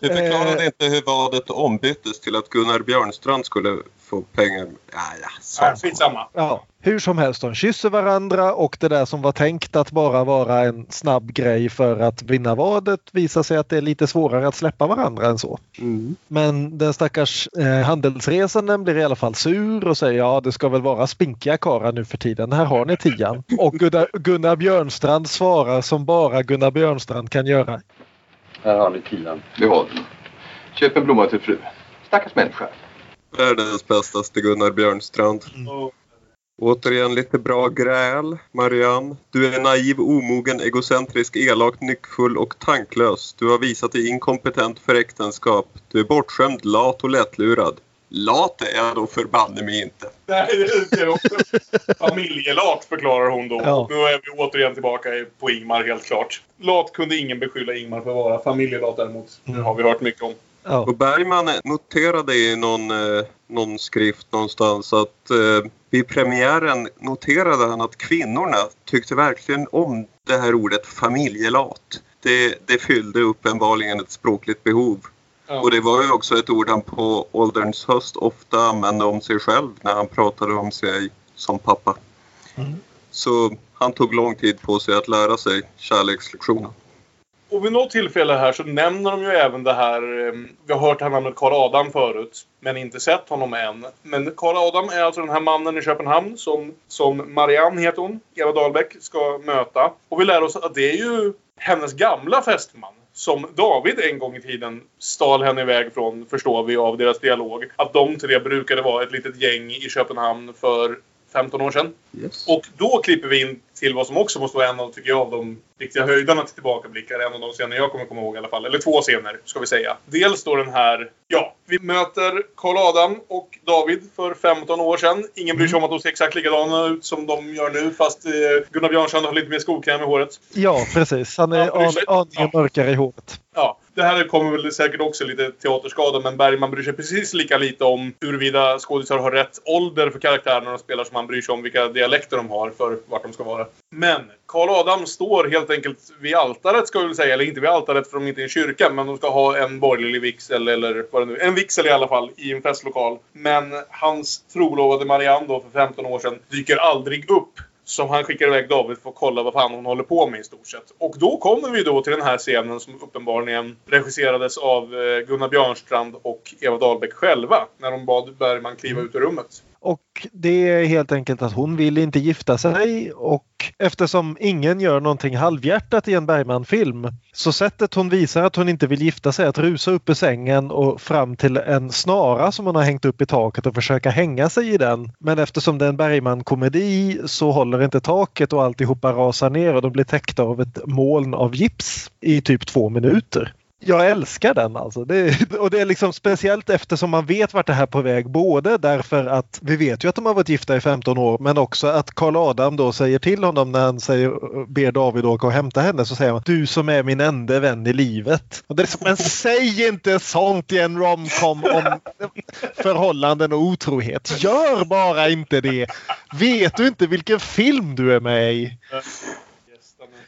Vi förklarade Eh. inte hur vadet ombyttes till att Gunnar Björnstrand skulle få pengar. Ja, ja, så. Nej, skitsamma. Ja, hur som helst, de kysser varandra och det där som var tänkt att bara vara en snabb grej för att vinna vadet visar sig att det är lite svårare att släppa varandra än så. Mm. Men den stackars eh, handelsresanden blir i alla fall sur och säger ja det ska väl vara spinkiga karlar nu för tiden. Här har ni tian. Och Gunnar, Gunnar Björnstrand svarar som bara Gunnar Björnstrand kan göra. Här har ni tian. Behåll den. Köp en blomma till fru. Stackars människa. Världens bästaste Gunnar Björnstrand. Återigen lite bra gräl. Marianne, du är naiv, omogen, egocentrisk, elak, nyckfull och tanklös. Du har visat dig inkompetent för äktenskap. Du är bortskämd, lat och lättlurad. Lat är jag då förbanne mig inte. Nej, det är också familjelat förklarar hon då. Ja. Nu är vi återigen tillbaka på Ingmar helt klart. Lat kunde ingen beskylla Ingmar för att vara. Familjelat däremot. Det har vi hört mycket om. Ja. Och Bergman noterade i någon, eh, någon skrift någonstans att eh, vid premiären noterade han att kvinnorna tyckte verkligen om det här ordet familjelat. Det, det fyllde uppenbarligen ett språkligt behov. Ja. Och det var ju också ett ord han på ålderns höst ofta använde om sig själv när han pratade om sig som pappa. Så han tog lång tid på sig att lära sig kärlekslektionen. Och vid något tillfälle här så nämner de ju även det här. eh, Vi har hört det här namnet Karl Adam förut. Men inte sett honom än. Men Karl Adam är alltså den här mannen i Köpenhamn som, som Marianne heter hon, Eva Dahlbeck, ska möta. Och vi lär oss att det är ju hennes gamla fästman. Som David en gång i tiden stal henne iväg från, förstår vi av deras dialog. Att de tre brukade vara ett litet gäng i Köpenhamn för 15 år sedan. Yes. Och då klipper vi in till vad som också måste vara en av, tycker jag, av de riktiga höjdarna till tillbakablickar. En av de scener jag kommer komma ihåg i alla fall. Eller två scener, ska vi säga. Dels då den här... Ja, vi möter Karl Adam och David för 15 år sedan. Ingen bryr sig om att de ser exakt likadana ut som de gör nu. Fast eh, Gunnar Björnstrand har lite mer skokräm i håret. ja, precis. Han är an, aningen ja. mörkare i håret. Ja, det här kommer väl säkert också lite teaterskada, men Bergman bryr sig precis lika lite om huruvida skådisar har rätt ålder för karaktärerna de spelar som han bryr sig om vilka dialekter de har för vart de ska vara. Men Karl Adam står helt enkelt vid altaret, ska vi väl säga. Eller inte vid altaret för de är inte i en kyrka, men de ska ha en borgerlig vigsel eller vad det nu En vigsel i alla fall, i en festlokal. Men hans trolovade Marianne då för 15 år sedan dyker aldrig upp som han skickar iväg David för att kolla vad fan hon håller på med i stort sett. Och då kommer vi då till den här scenen som uppenbarligen regisserades av eh, Gunnar Björnstrand och Eva Dahlbeck själva. När de bad Bergman kliva ut ur rummet. Och det är helt enkelt att hon vill inte gifta sig och eftersom ingen gör någonting halvhjärtat i en Bergman-film så sättet hon visar att hon inte vill gifta sig är att rusa upp ur sängen och fram till en snara som hon har hängt upp i taket och försöka hänga sig i den. Men eftersom det är en Bergman-komedi så håller inte taket och alltihopa rasar ner och de blir täckta av ett moln av gips i typ två minuter jag älskar den alltså. Det, och det är liksom speciellt eftersom man vet vart det här är på väg. Både därför att vi vet ju att de har varit gifta i 15 år men också att Karl Adam då säger till honom när han säger, ber David åka och hämta henne så säger han du som är min enda vän i livet. Och det är som, men säg inte sånt i en romcom om förhållanden och otrohet. Gör bara inte det. Vet du inte vilken film du är med i?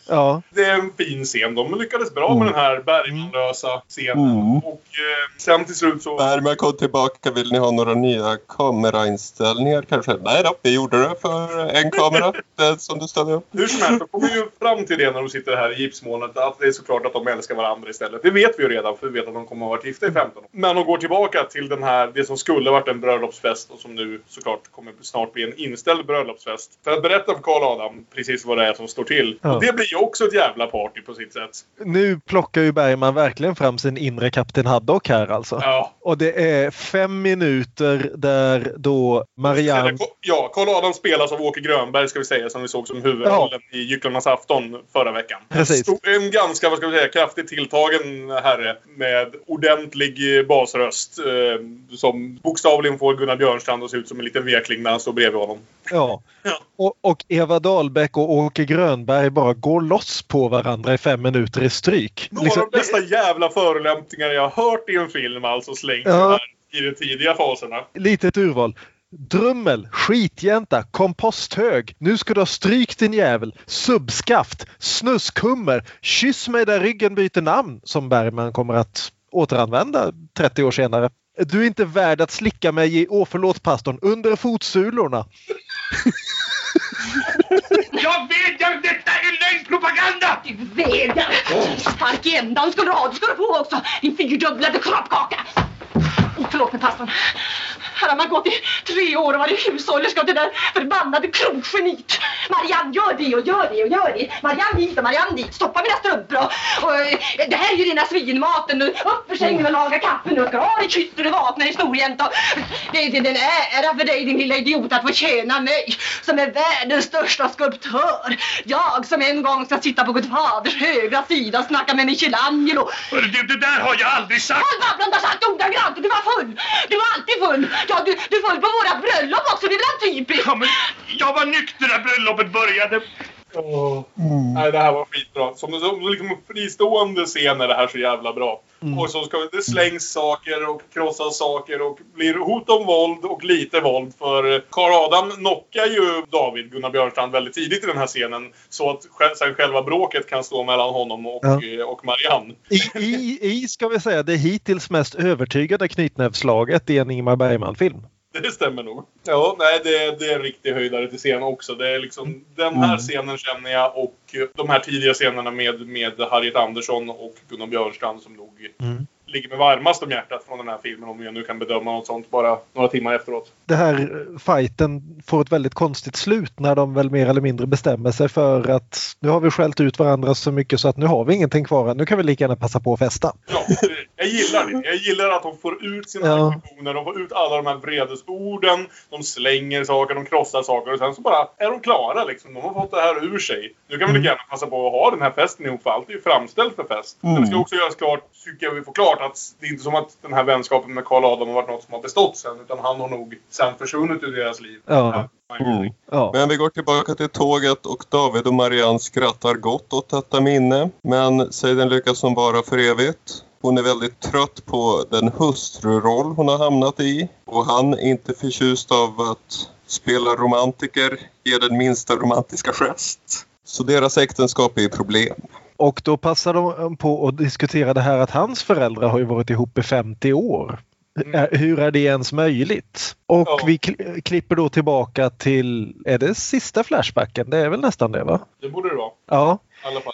Ja. Det är en fin scen. De lyckades bra med den här Bergmanlösa scenen. Mm. Och eh, sen till slut så... Bergman kom tillbaka. Vill ni ha några nya kamerainställningar kanske? Nej då, vi gjorde det för en kamera. den som du ställde upp. Hur som helst, då kommer vi ju fram till det när de sitter här i gipsmolnet. Att det är såklart att de älskar varandra istället. Det vet vi ju redan för vi vet att de kommer att ha varit gifta i 15 år. Men de går tillbaka till den här, det som skulle varit en bröllopsfest och som nu såklart kommer snart bli en inställd bröllopsfest. För att berätta för Karl Adam precis vad det är som står till. Ja. Och det blir ju också ett jävla party på sitt sätt. Nu plockar ju Bergman verkligen fram sin inre Kapten Haddock här alltså. Ja. Och det är fem minuter där då Marianne... Ja, Karl Adam spelas av Åke Grönberg ska vi säga som vi såg som huvudrollen i Gycklarnas afton förra veckan. Precis. En, ganska, vad ska vi säga, kraftigt tilltagen herre med ordentlig basröst. Eh, som bokstavligen får Gunnar Björnstrand att se ut som en liten vekling när han står bredvid honom. Ja. Ja. Och, och Eva Dahlbeck och Åke Grönberg bara går loss på varandra i fem minuter i stryk. Några Liksom- av de bästa jävla förolämpningar jag har hört i en film alltså slängs Ja. i de tidiga faserna. litet urval. Drummel, skitjänta, komposthög, nu ska du ha stryk din jävel, subskaft, snuskummer, kyss mig där ryggen byter namn som Bergman kommer att återanvända 30 år senare. Du är inte värd att slicka mig i, åh förlåt pastorn, under fotsulorna. Jag vädjar, detta är lögnpropaganda! Du vägrar! Spark i ändan ska du ha, det ska du få också! Din fyrdubblade kroppkaka! Oh, förlåt mig pastorn. Här har man gått i tre år och varit hushållerska åt det där förbannade krogeniet. Marianne, gör det och gör det och gör det. Marianne hit och Marianne dit. Stoppa mina strumpor och, och eh, det här är ju rena svinmaten. Upp ur sängen och laga kaffe nu. Ha dig kysst när du vaknar i storjämt. Och Det är en ära för dig din lilla idiot att få tjäna mig som är världens största skulptör. Jag som en gång ska sitta på Gud faders högra sida och snacka med Michelangelo. Du, det där har jag aldrig sagt! Håll babblan, du har sagt ordagrant! Du var full! Du var alltid full! Ja, du, du full på våra bröllop också, det är väl typiskt? Ja, men jag var nykter när bröllopet började. Nej, det här var skitbra. Som, som liksom fristående scen är det här så jävla bra. Och så ska det slängs saker och krossas saker och blir hot om våld och lite våld. För Karl Adam knockar ju David, Gunnar Björnstrand, väldigt tidigt i den här scenen. Så att sen själva bråket kan stå mellan honom och, Ja. eh, och Marianne. I, i, I, ska vi säga, det hittills mest övertygande knytnävsslaget i en Ingmar Bergman-film. Det stämmer nog. Ja, nej, det, det är en riktig höjdare till scen också. Det är liksom, den här scenen känner jag och de här tidiga scenerna med, med Harriet Andersson och Gunnar Björnstrand som nog Mm. Ligger med varmast om hjärtat från den här filmen om jag nu kan bedöma något sånt bara några timmar efteråt. det här eh, fighten får ett väldigt konstigt slut när de väl mer eller mindre bestämmer sig för att nu har vi skällt ut varandra så mycket så att nu har vi ingenting kvar. Nu kan vi lika gärna passa på att festa. Ja, jag gillar det. Jag gillar att de får ut sina Ja. aggressioner, de får ut alla de här vredesorden, de slänger saker, de krossar saker och sen så bara är de klara liksom. De har fått det här ur sig. Nu kan vi lika gärna passa på att ha den här festen ihop för allt är ju framställt för fest. Men det ska också göras klart, tycker jag vi får klart, att det är inte som att den här vänskapen med Karl Adam har varit något som har bestått sen. Utan han har nog sen försvunnit ur deras liv. Ja. Mm. Ja. Men vi går tillbaka till tåget och David och Marianne skrattar gott åt detta minne. Men Seiden lyckas som vara för evigt. Hon är väldigt trött på den hustruroll hon har hamnat i. Och han är inte förtjust av att spela romantiker, ge den minsta romantiska gest. Så deras äktenskap är i problem. Och då passar de på att diskutera det här att hans föräldrar har ju varit ihop i 50 år. Mm. Hur är det ens möjligt? Och ja. vi klipper då tillbaka till, är det sista Flashbacken? Det är väl nästan det va? Det borde det vara. Ja.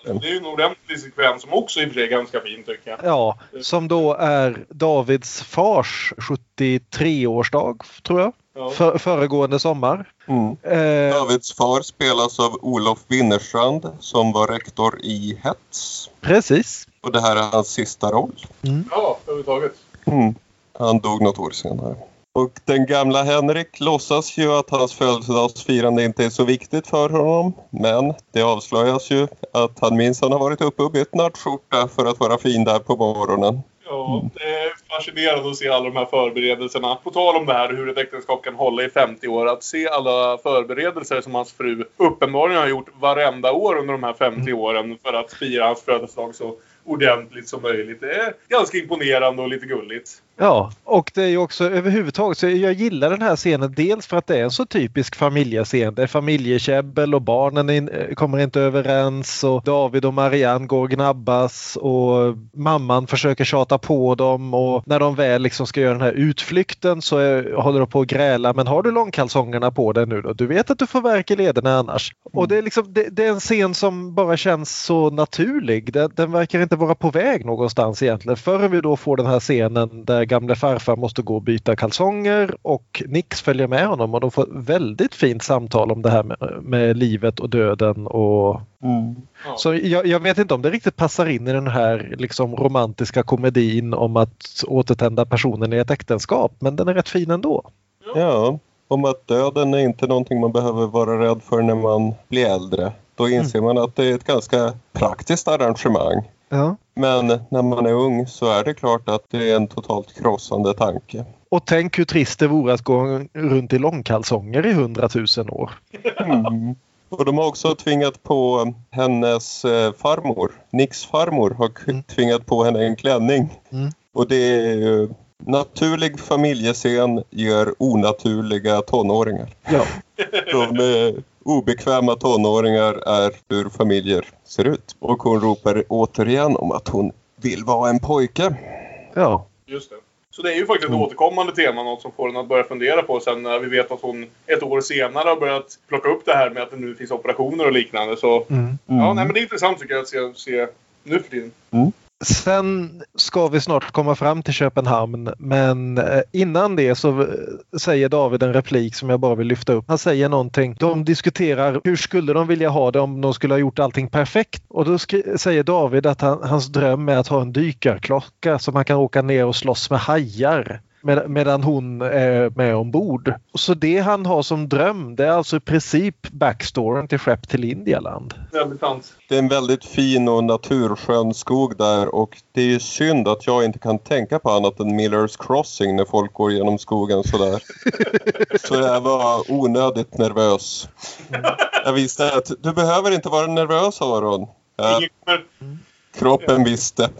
Det är ju en ordentlig sekvens som också i och för sig är ganska fin tycker jag. Ja, som då är Davids fars 73-årsdag tror jag. Ja. För, föregående sommar. Mm. Eh, Davids far spelas av Olof Winnerstrand som var rektor i Hets. Precis. Och det här är hans sista roll. Mm. Ja, överhuvudtaget. Mm. Han dog något år senare. Och den gamla Henrik låtsas ju att hans födelsedagsfirande inte är så viktigt för honom. Men det avslöjas ju att han minsann har varit uppe och bytt nattskjorta för att vara fin där på morgonen. Ja, det är fascinerande att se alla de här förberedelserna. På tal om det här hur ett äktenskap kan hålla i 50 år. Att se alla förberedelser som hans fru uppenbarligen har gjort varenda år under de här 50 åren för att fira hans födelsedag så ordentligt som möjligt. Det är ganska imponerande och lite gulligt. Ja, och det är ju också överhuvudtaget så jag gillar den här scenen dels för att det är en så typisk familjescen. Det är familjekäbbel och barnen in, eh, kommer inte överens och David och Marianne går och gnabbas och mamman försöker tjata på dem och när de väl liksom ska göra den här utflykten så är, håller de på att gräla. Men har du långkalsongerna på dig nu då? Du vet att du får värk i lederna annars. Mm. Och det är, liksom, det, det, är en scen som bara känns så naturlig. Den, den verkar inte vara på väg någonstans egentligen förrän vi då får den här scenen där gamle farfar måste gå och byta kalsonger och Nix följer med honom och de får väldigt fint samtal om det här med, med livet och döden och mm. Så jag, jag, vet inte om det riktigt passar in i den här liksom romantiska komedin om att återtända personen i ett äktenskap men den är rätt fin ändå. Ja, om att döden är inte någonting man behöver vara rädd för när man blir äldre. Då inser mm. man att det är ett ganska praktiskt arrangemang. Ja. Men när man är ung så är det klart att det är en totalt krossande tanke. Och tänk hur trist det vore att gå runt i långkalsonger i hundratusen år. Mm. Och de har också tvingat på hennes eh, farmor, Nicks farmor, har mm. tvingat på henne en klänning. Mm. Och det är ju naturlig familjescen ger onaturliga tonåringar. Ja. De obekväma tonåringar är hur familjer ser ut. Och hon ropar återigen om att hon vill vara en pojke. Ja. Just det. Så det är ju faktiskt ett mm. återkommande tema, något som får en att börja fundera på sen när vi vet att hon ett år senare har börjat plocka upp det här med att det nu finns operationer och liknande. Så mm. ja, nej, men det är intressant tycker jag att se, se nu för tiden. Mm. Sen ska vi snart komma fram till Köpenhamn men eh, innan det så eh, säger David en replik som jag bara vill lyfta upp. Han säger någonting. De diskuterar hur skulle de vilja ha det om de skulle ha gjort allting perfekt. Och då säger David att han, hans dröm är att ha en dykarklocka så man kan åka ner och slåss med hajar med, medan hon är med ombord. Så det han har som dröm det är alltså i princip backstoryn till Skepp till Indialand. Det är en väldigt fin och naturskön skog där och det är ju synd att jag inte kan tänka på annat än Millers Crossing när folk går genom skogen sådär. Så jag var onödigt nervös. Jag visste att du behöver inte vara nervös Aron. Ja. Kroppen visste.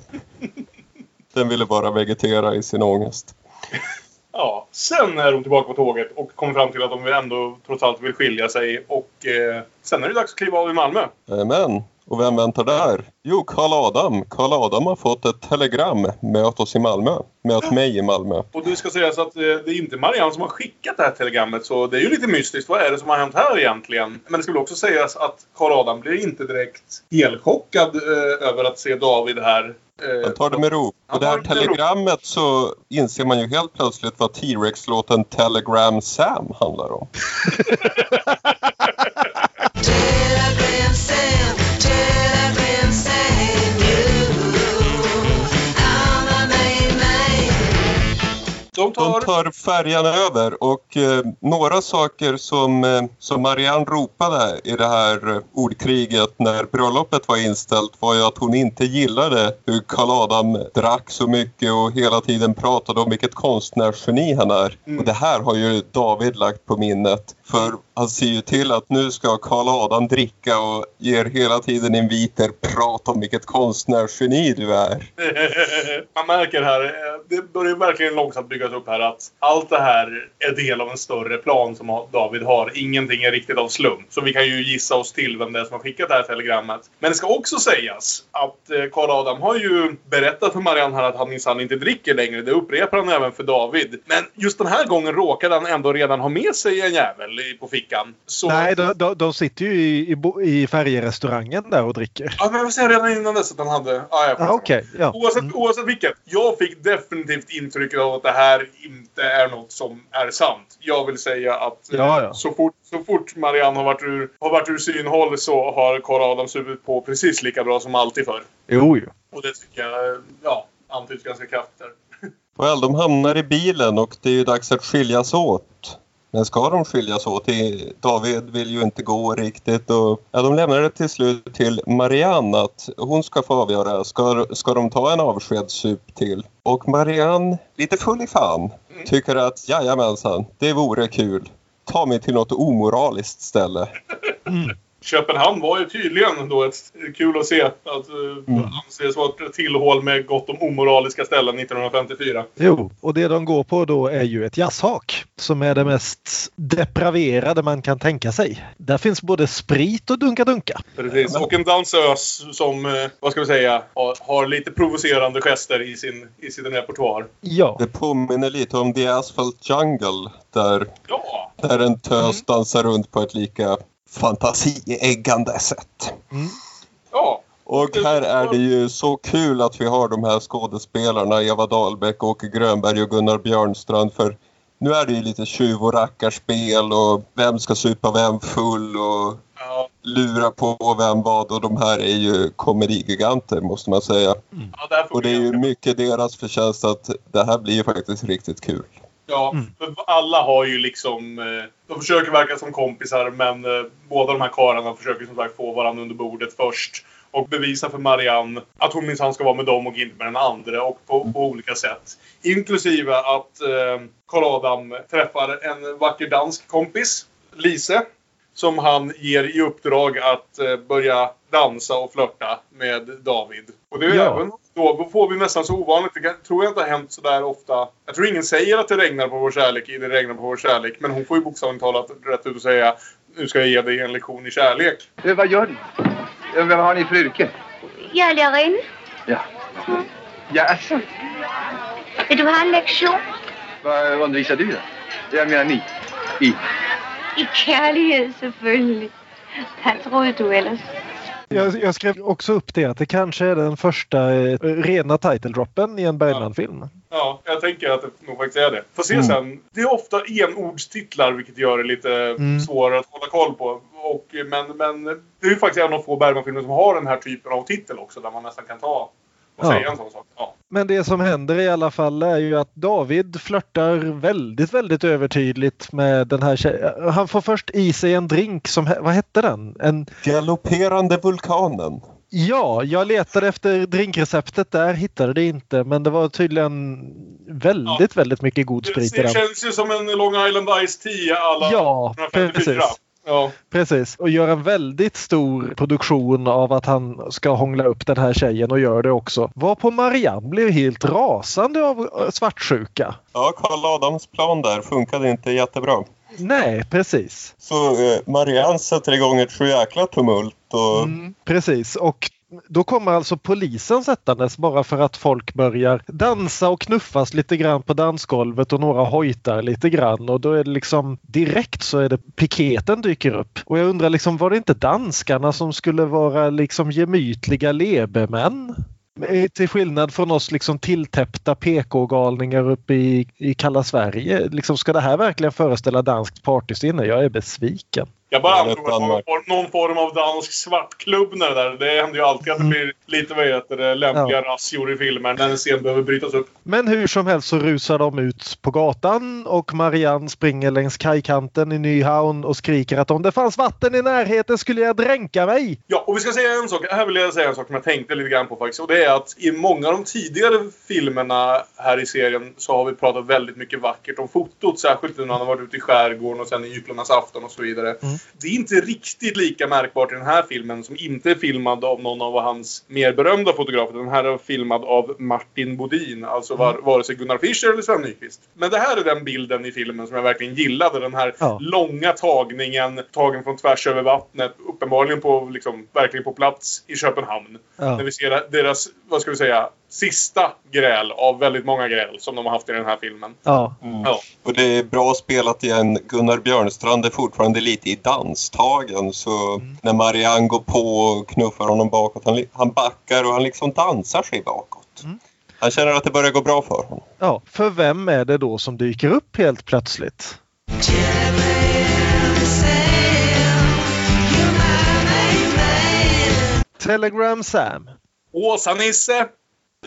Den ville bara vegetera i sin ångest. Ja, sen är de tillbaka på tåget och kommer fram till att de ändå trots allt vill skilja sig. Och eh, sen är det dags att kliva av i Malmö. Amen. Och vem väntar där? Jo, Karl Adam. Karl Adam har fått ett telegram. Möt oss i Malmö. Möt mig i Malmö. Och det ska sägas att eh, det är inte Marianne som har skickat det här telegrammet. Så det är ju lite mystiskt. Vad är det som har hänt här egentligen? Men det ska väl också sägas att Karl Adam blir inte direkt helchockad eh, över att se David här. Eh, Han tar det med ro. Och det här telegrammet så inser man ju helt plötsligt vad T-Rex-låten Telegram Sam handlar om. De tar... de tar färjan över och eh, några saker som, eh, som Marianne ropade i det här eh, ordkriget när bröllopet var inställt var ju att hon inte gillade hur Karl Adam drack så mycket och hela tiden pratade om vilket konstnärsgeni han är. Mm. Och det här har ju David lagt på minnet. För han ser ju till att nu ska Karl Adam dricka och ger hela tiden inviter. Prata om vilket konstnärsgeni du är. Man märker här, det börjar verkligen långsamt byggas upp här att allt det här är del av en större plan som David har. Ingenting är riktigt av slump. Så vi kan ju gissa oss till vem det är som har skickat det här telegrammet. Men det ska också sägas att eh, Karl Adam har ju berättat för Marianne här att han minsann inte dricker längre. Det upprepar han även för David. Men just den här gången råkade han ändå redan ha med sig en jävel på fickan. Så... Nej, de, de, de, sitter ju i, i, i färjerestaurangen där och dricker. Ja, men jag säga redan innan dess att han hade... Ah, ja, ah, okay. ja. oavsett, mm. oavsett vilket. Jag fick definitivt intrycket av att det här inte är något som är sant. Jag vill säga att ja, ja. Så, fort, så fort Marianne har varit ur, har varit ur synhåll så har Karl Adam supit på precis lika bra som alltid förr. Jo, jo. Och det tycker jag, ja, antyds ganska kraftigt. Well, de hamnar i bilen och det är ju dags att skiljas åt. Men ska de skiljas åt? David vill ju inte gå riktigt och ja, de lämnar det till slut till Marianne att hon ska få avgöra. Ska, ska de ta en avskedssup till? Och Marianne, lite full i fan, tycker att jajamensan, det vore kul. Ta mig till något omoraliskt ställe. Mm. Köpenhamn var ju tydligen då ett kul att se att uh, mm. anses vara ett tillhåll med gott om omoraliska ställen 1954. Jo, och det de går på då är ju ett jazzhak som är det mest depraverade man kan tänka sig. Där finns både sprit och dunka-dunka. Precis, och en dansös som, eh, vad ska vi säga, har, har, lite provocerande gester i sin, i sin repertoar. Ja. Det påminner lite om The Asphalt Jungle där, ja. där en tös mm. dansar runt på ett lika fantasieggande sätt. Mm. Ja. Och här är det ju så kul att vi har de här skådespelarna Eva Dahlbeck, Åke Grönberg och Gunnar Björnstrand för nu är det ju lite tjuv och rackarspel och vem ska supa vem full och ja. lura på vem vad och de här är ju komedigiganter måste man säga. Mm. Ja, och det är ju mycket deras förtjänst att det här blir ju faktiskt riktigt kul. Ja, mm. för alla har ju liksom... Eh, de försöker verka som kompisar men eh, båda de här karlarna försöker som sagt få varandra under bordet först. Och bevisa för Marianne att hon minsann ska vara med dem och inte med den andra och på, på olika sätt. Inklusive att eh, Karl Adam träffar en vacker dansk kompis, Lise. Som han ger i uppdrag att eh, börja dansa och flörta med David. Och det är ja. även då får vi nästan så ovanligt. Det tror jag inte har hänt så där ofta. Jag tror ingen säger att det regnar på vår kärlek i Det regnar på vår kärlek. Men hon får ju bokstavligt talat rätt ut och säga nu ska jag ge dig en lektion i kärlek. Du, vad gör ni? Vad har ni för yrke? Jag är lärarinna. Ja. Mm. Ja, alltså. Vill du ha en lektion? Vad undervisar du då? Jag menar ni. I? I kärlighet, selvfølgelig. Vad trodde du ellers? Jag, jag, skrev också upp det att det kanske är den första eh, rena title-droppen i en Bergman-film. Ja, jag tänker att det nog faktiskt är det. Får se mm. sen. Det är ofta enordstitlar vilket gör det lite mm. svårare att hålla koll på. Och, men, men det är ju faktiskt en av få Bergman-filmer som har den här typen av titel också där man nästan kan ta och ja. säga en sån sak. Ja. Men det som händer i alla fall är ju att David flörtar väldigt, väldigt övertydligt med den här tjejen. Han får först i sig en drink som, vad hette den? En... Galopperande vulkanen. Ja, jag letade efter drinkreceptet där, hittade det inte. Men det var tydligen väldigt, ja. väldigt mycket god sprit i den. Det känns ju som en Long Island Ice Tea alla Ja, precis. Ja. Precis, och gör en väldigt stor produktion av att han ska hångla upp den här tjejen och gör det också. Var på Marianne blev helt rasande av eh, svartsjuka. Ja, Karl Adams plan där funkade inte jättebra. Nej, precis. Så eh, Marianne sätter igång ett jäkla tumult. Och... Mm, precis, och då kommer alltså polisen sättandes bara för att folk börjar dansa och knuffas lite grann på dansgolvet och några hojtar lite grann och då är det liksom direkt så är det piketen dyker upp. Och jag undrar liksom var det inte danskarna som skulle vara liksom gemytliga lebemän? Eh, till skillnad från oss liksom tilltäppta PK-galningar uppe i, i kalla Sverige. Liksom, ska det här verkligen föreställa danskt partysinne? Jag är besviken. Jag bara antog att det var någon form av dansk svartklubb när det där. Det händer ju alltid att det mm. blir lite vad heter det, lämpliga ja. razzior i filmer när en scen behöver brytas upp. Men hur som helst så rusar de ut på gatan och Marianne springer längs kajkanten i Nyhavn och skriker att om det fanns vatten i närheten skulle jag dränka mig. Ja, och vi ska säga en sak. Här vill jag säga en sak som jag tänkte lite grann på faktiskt. Och det är att i många av de tidigare filmerna här i serien så har vi pratat väldigt mycket vackert om fotot. Särskilt när han har varit ute i skärgården och sen i Gycklarnas afton och så vidare. Mm. Det är inte riktigt lika märkbart i den här filmen som inte är filmad av någon av hans mer berömda fotografer. Den här är filmad av Martin Bodin, alltså var, Mm. vare sig Gunnar Fischer eller Sven Nykvist. Men det här är den bilden i filmen som jag verkligen gillade. Den här Ja. långa tagningen, tagen från tvärs över vattnet, uppenbarligen på, liksom, verkligen på plats i Köpenhamn. Ja. När vi ser deras, vad ska vi säga, sista gräl av väldigt många gräl som de har haft i den här filmen. Ja. Ja. Och det är bra spelat igen. Gunnar Björnstrand är fortfarande lite i danstagen. Så Mm. när Marianne går på och knuffar honom bakåt, han, han backar och han liksom dansar sig bakåt. Mm. Han känner att det börjar gå bra för honom. ja. För vem är det då som dyker upp helt plötsligt? Telegram Sam. Åsa-Nisse!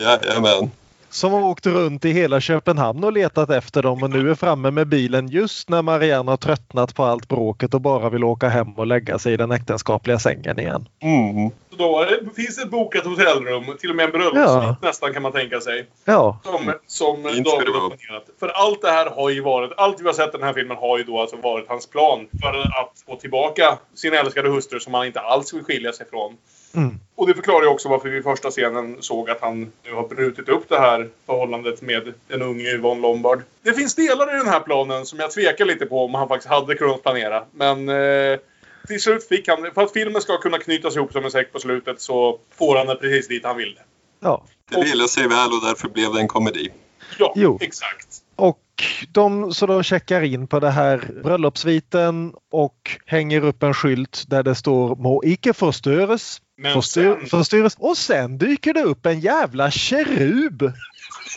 Jajamän. Som har åkt runt i hela Köpenhamn och letat efter dem och nu är framme med bilen just när Marianne har tröttnat på allt bråket och bara vill åka hem och lägga sig i den äktenskapliga sängen igen. Mm. Då det, finns ett bokat hotellrum, till och med en bröllopssuite Ja. nästan kan man tänka sig. Ja, Som, som David har planerat. För allt det här har ju varit, allt vi har sett i den här filmen har ju då alltså varit hans plan för att få tillbaka sin älskade hustru som han inte alls vill skilja sig från. Mm. Och det förklarar ju också varför vi i första scenen såg att han nu har brutit upp det här förhållandet med den unge Yvonne Lombard. Det finns delar i den här planen som jag tvekar lite på om han faktiskt hade kunnat planera. Men eh, till slut fick han, för att filmen ska kunna knytas ihop som en säck på slutet så får han det precis dit han vill. ja. Det ville sig väl och därför blev det en komedi. Ja, Jo. exakt. Och de, så de checkar in på det här bröllopssviten och hänger upp en skylt där det står må icke förstöres. Men Förstör, sen... förstöres. Och sen dyker det upp en jävla kerub.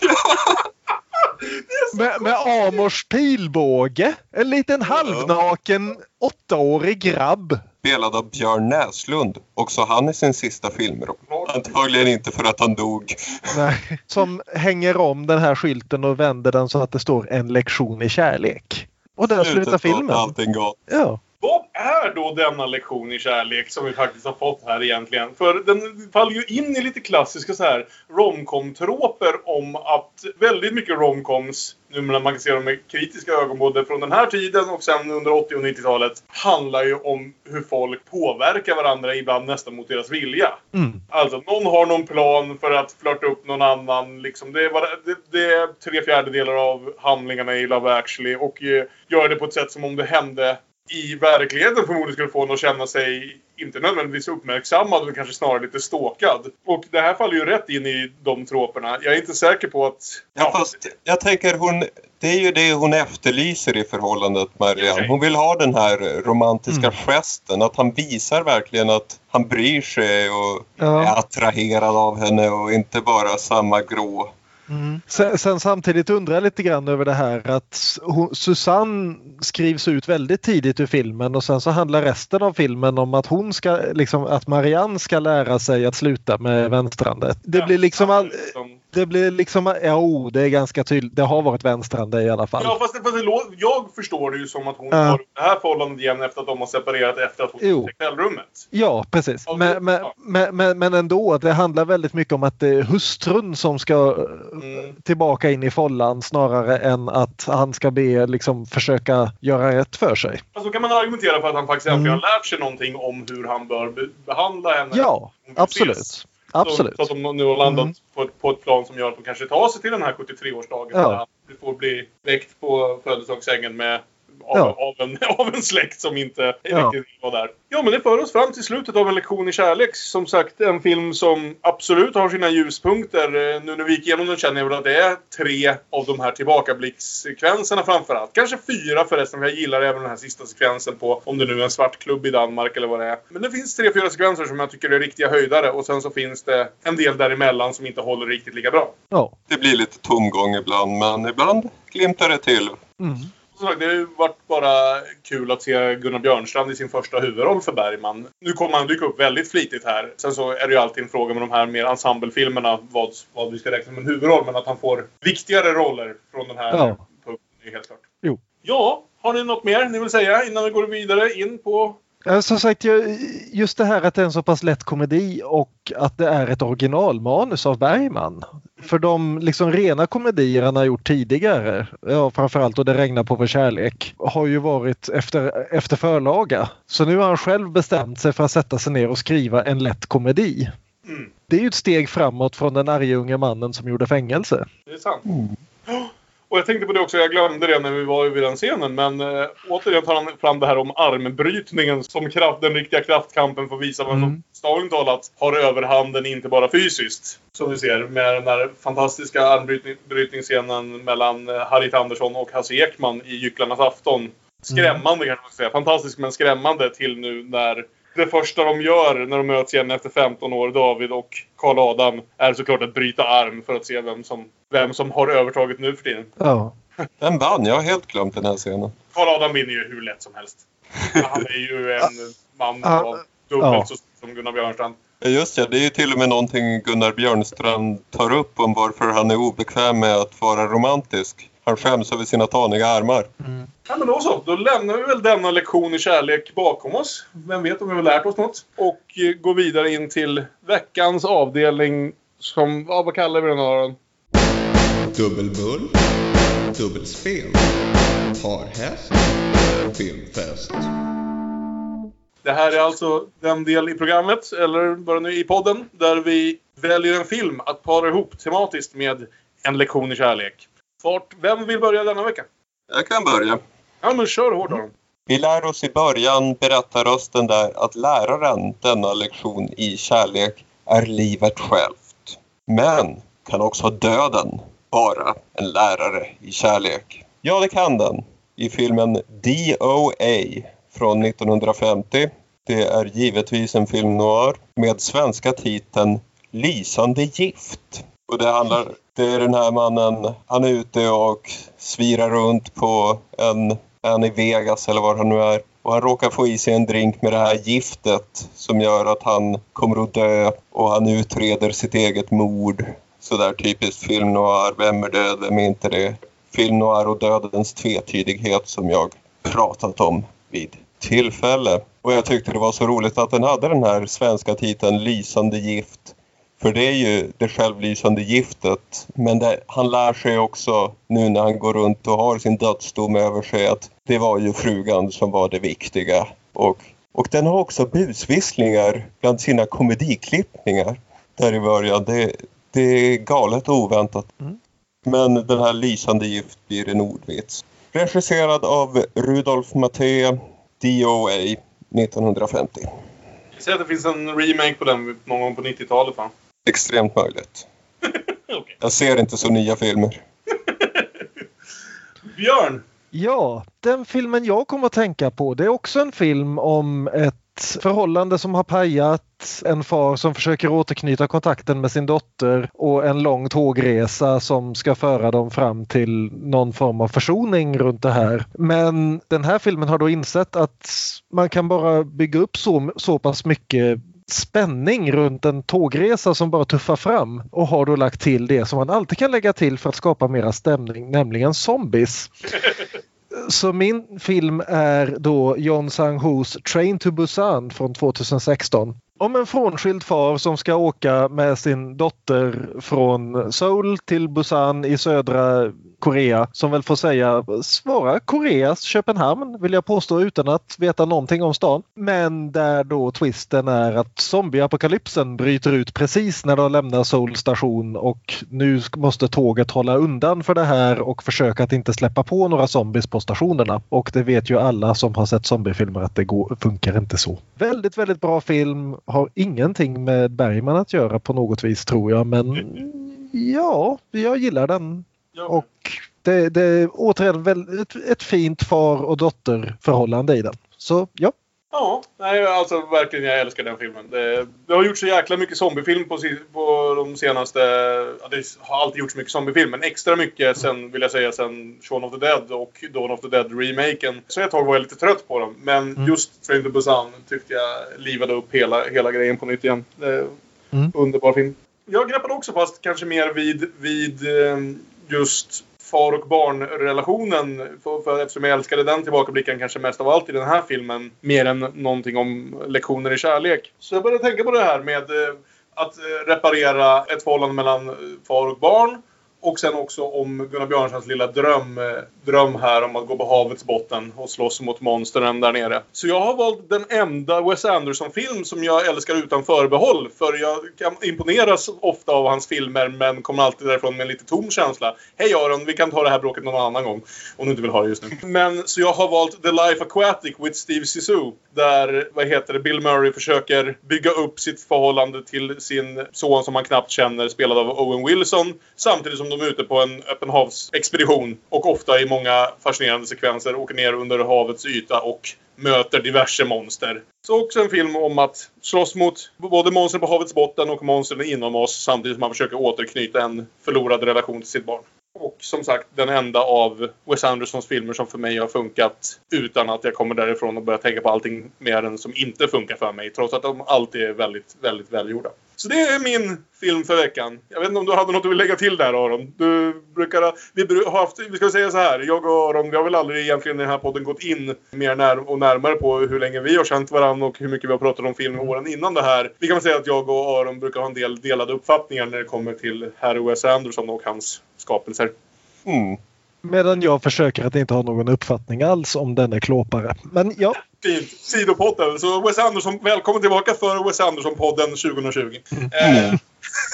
med, med Amors pilbåge. En liten halvnaken åttaårig grabb. Spelad av Björn Näslund. Också han i sin sista filmroll. Antagligen inte för att han dog. Nej, som hänger om den här skylten och vänder den så att det står en lektion i kärlek. Och där slutar filmen. Allting gott. Ja. Vad är då denna lektion i kärlek som vi faktiskt har fått här egentligen? För den faller ju in i lite klassiska så här romcom-troper om att väldigt mycket romcoms, nu när man kan se dem med kritiska ögon både från den här tiden och sen under 80 och 90-talet, handlar ju om hur folk påverkar varandra ibland nästan mot deras vilja. Mm. Alltså, någon har någon plan för att flörta upp någon annan. Liksom, det, är bara, det, det är tre fjärdedelar av handlingarna i Love actually och eh, gör det på ett sätt som om det hände i verkligheten förmodligen skulle få en att känna sig inte nödvändigtvis uppmärksammad men kanske snarare lite ståkad. Och det här faller ju rätt in i de troperna. Jag är inte säker på att... Ja, fast jag tänker hon, det är ju det hon efterlyser i förhållandet Marianne. Hon vill ha den här romantiska Mm. gesten. Att han visar verkligen att han bryr sig och Ja. är attraherad av henne och inte bara samma grå. Mm. Sen, sen samtidigt undrar jag lite grann över det här att hon, Susanne skrivs ut väldigt tidigt ur filmen och sen så handlar resten av filmen om att hon ska, liksom, att Marianne ska lära sig att sluta med vänstrande. Det blir liksom all, Som- det blir liksom, ja oh, det är ganska tydligt, det har varit vänstrande i alla fall. Ja, fast, fast det, jag förstår det ju som att hon Ja. har det här förhållandet igen efter att de har separerat efter att hon Jo. fick hotellrummet. Ja, precis. Ja, Men, men, ja. men, men, ändå, det handlar väldigt mycket om att det är hustrun som ska Mm. tillbaka in i follan snarare än att han ska be liksom försöka göra rätt för sig. Alltså kan man argumentera för att han faktiskt äntligen Mm. har lärt sig någonting om hur han bör be- behandla henne. Ja, absolut. ses. Absolut. Så, så att de nu har landat Mm. på, ett, på ett plan som gör att de kanske tar sig till den här 73-årsdagen. Ja. Där han får bli väckt på födelsedagssängen med av, Ja. av, en, av en släkt som inte Ja. riktigt var där. Ja, men det för oss fram till slutet av En lektion i kärlek. Som sagt, en film som absolut har sina ljuspunkter. Eh, Nu när vi gick igenom den känner jag väl att det är tre av de här tillbakablickssekvenserna framförallt. Kanske fyra förresten, för jag gillar även den här sista sekvensen på om det nu är en svart klubb i Danmark eller vad det är. Men det finns tre, fyra sekvenser som jag tycker är riktiga höjdare och sen så finns det en del däremellan som inte håller riktigt lika bra. Ja. Det blir lite tomgång ibland men ibland glimtar det till. Mm. Som sagt, det har ju varit bara kul att se Gunnar Björnstrand i sin första huvudroll för Bergman. Nu kommer han dyka upp väldigt flitigt här. Sen så är det ju alltid en fråga med de här mer ensemblefilmerna vad, vad vi ska räkna som en huvudroll. Men att han får viktigare roller från den här Ja. punkten är helt klart. Jo. Ja, har ni något mer ni vill säga innan vi går vidare in på Som sagt, just det här att det är en så pass lätt komedi och att det är ett originalmanus av Bergman. För de liksom rena komedier han har gjort tidigare, ja, framförallt då Det regnar på vår kärlek, har ju varit efter, efter förlaga. Så nu har han själv bestämt sig för att sätta sig ner och skriva en lätt komedi. Mm. Det är ju ett steg framåt från den arga unge mannen som gjorde fängelse. Det är sant. Mm. Och jag tänkte på det också, jag glömde det när vi var vid den scenen, men äh, återigen tar han fram det här om armbrytningen som kraft, den riktiga kraftkampen att visa vem som mm. talat har överhanden, inte bara fysiskt. Som vi ser med den där fantastiska armbrytningsscenen mellan eh, Harriet Andersson och Hasse Ekman i Gycklarnas afton. Skrämmande mm. kanske man ska säga. Fantastisk men skrämmande till nu när det första de gör när de möts igen efter 15 år, David och Karl Adam, är såklart att bryta arm för att se vem som, vem som har övertaget nu för tiden. Ja. Vem vann? Jag har helt glömt den här scenen. Karl Adam vinner ju hur lätt som helst. Han är ju en man av dubbelt ja. så som Gunnar Björnstrand. Just ja, det är ju till och med någonting Gunnar Björnstrand tar upp om varför han är obekväm med att vara romantisk. Han skäms över sina taniga armar. Mm. Ja, men då så. Då lämnar vi väl denna lektion i kärlek bakom oss. Vem vet om vi har lärt oss något. Och eh, går vidare in till veckans avdelning som, ja, vad kallar vi den Aron? Dubbelbull, dubbelspel, parhäst, filmfest. Det här är alltså den del i programmet, eller bara nu i podden, där vi väljer en film att para ihop tematiskt med en lektion i kärlek. Fart. Vem vill börja denna vecka? Jag kan börja. Ja, men kör hårt Aron. Vi lär oss i början, berättar rösten där, att läraren denna lektion i kärlek är livet självt. Men kan också döden vara en lärare i kärlek? Ja, det kan den. I filmen DOA från 1950. Det är givetvis en film noir med svenska titeln Lysande gift. Och det handlar det är den här mannen, han är ute och svirar runt på en, en i Vegas eller var han nu är. Och han råkar få i sig en drink med det här giftet som gör att han kommer att dö och han utreder sitt eget mord. Sådär typiskt film noir, vem är död, vem är inte det? Film noir och dödens tvetydighet som jag pratat om vid tillfälle. Och jag tyckte det var så roligt att den hade den här svenska titeln Lysande gift för det är ju det självlysande giftet. Men det, han lär sig också nu när han går runt och har sin dödsdom över sig att det var ju frugan som var det viktiga. Och, och den har också busvisslingar bland sina komediklippningar där i början. Det, det är galet och oväntat. Mm. Men den här lysande gift blir en ordvits. Regisserad av Rudolf Maté, DOA, 1950. Jag ser att det finns en remake på den någon gång på 90-talet va? Extremt möjligt. okay. Jag ser inte så nya filmer. Björn! Ja, den filmen jag kommer att tänka på det är också en film om ett förhållande som har pajat, en far som försöker återknyta kontakten med sin dotter och en lång tågresa som ska föra dem fram till någon form av försoning runt det här. Men den här filmen har då insett att man kan bara bygga upp så, så pass mycket spänning runt en tågresa som bara tuffar fram och har då lagt till det som man alltid kan lägga till för att skapa mera stämning, nämligen zombies. Så min film är då John Sang-Hos Train to Busan från 2016 om en frånskild far som ska åka med sin dotter från Seoul till Busan i södra Korea som väl får säga svara Koreas Köpenhamn vill jag påstå utan att veta någonting om stan. Men där då twisten är att zombieapokalypsen bryter ut precis när de lämnar Seoul station och nu måste tåget hålla undan för det här och försöka att inte släppa på några zombies på stationerna. Och det vet ju alla som har sett zombiefilmer att det går, funkar inte så. Väldigt, väldigt bra film har ingenting med Bergman att göra på något vis tror jag men ja, jag gillar den. Och det, det är återigen väldigt, ett fint far och dotterförhållande i den. Så ja. Ja, nej, alltså verkligen jag älskar den filmen. Det, det har gjort så jäkla mycket zombiefilm på, på de senaste... Ja, det har alltid gjorts mycket zombiefilm, men extra mycket sen, vill jag säga, sen Shaun of the Dead och Dawn of the Dead-remaken. Så ett tag var jag lite trött på dem, men mm. just Train to Busan tyckte jag livade upp hela, hela grejen på nytt igen. Mm. Underbar film. Jag greppade också fast kanske mer vid, vid ehm, just far och barnrelationen. För, för, eftersom jag älskade den tillbakablicken kanske mest av allt i den här filmen. Mer än någonting om lektioner i kärlek. Så jag började tänka på det här med eh, att eh, reparera ett förhållande mellan eh, far och barn. Och sen också om Gunnar Björnssons lilla dröm, eh, dröm här om att gå på havets botten och slåss mot monstren där nere. Så jag har valt den enda Wes Anderson-film som jag älskar utan förbehåll. För jag kan imponeras ofta av hans filmer men kommer alltid därifrån med en lite tom känsla. Hej Aron, vi kan ta det här bråket någon annan gång. Om du inte vill ha det just nu. Men så jag har valt The Life Aquatic with Steve Zissou. Där, vad heter det, Bill Murray försöker bygga upp sitt förhållande till sin son som han knappt känner, spelad av Owen Wilson. Samtidigt som de är ute på en öppen havsexpedition och ofta i många fascinerande sekvenser åker ner under havets yta och möter diverse monster. Så också en film om att slåss mot både monster på havets botten och monstren inom oss samtidigt som man försöker återknyta en förlorad relation till sitt barn. Och som sagt den enda av Wes Andersons filmer som för mig har funkat utan att jag kommer därifrån och börjar tänka på allting mer än som inte funkar för mig. Trots att de alltid är väldigt, väldigt välgjorda. Så det är min film för veckan. Jag vet inte om du hade något du vill lägga till där Aron? Du brukar ha, vi har haft, vi ska säga så här. Jag och Aron, vi har väl aldrig egentligen i den här podden gått in mer när, och närmare på hur länge vi har känt varandra och hur mycket vi har pratat om film åren innan det här. Vi kan väl säga att jag och Aron brukar ha en del delade uppfattningar när det kommer till Harry Wes Anderson och hans skapelser. Mm. Medan jag försöker att inte ha någon uppfattning alls om denne klåpare. Men ja. Fint. Sidopodden. Så Wes Anderson, välkommen tillbaka för Wes Anderson-podden 2020. Mm. Eh,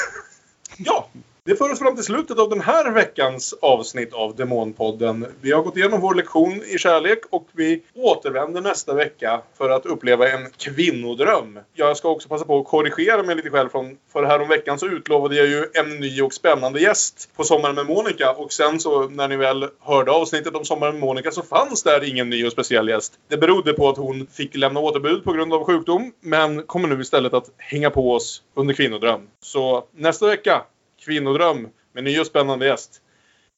ja, det för oss fram till slutet av den här veckans avsnitt av Demonpodden. Vi har gått igenom vår lektion i kärlek och vi återvänder nästa vecka för att uppleva en kvinnodröm. Jag ska också passa på att korrigera mig lite själv från för här om veckan så utlovade jag ju en ny och spännande gäst på Sommaren med Monica och sen så när ni väl hörde avsnittet om Sommaren med Monica så fanns där ingen ny och speciell gäst. Det berodde på att hon fick lämna återbud på grund av sjukdom men kommer nu istället att hänga på oss under Kvinnodröm. Så nästa vecka Kvinnodröm med ny och spännande gäst.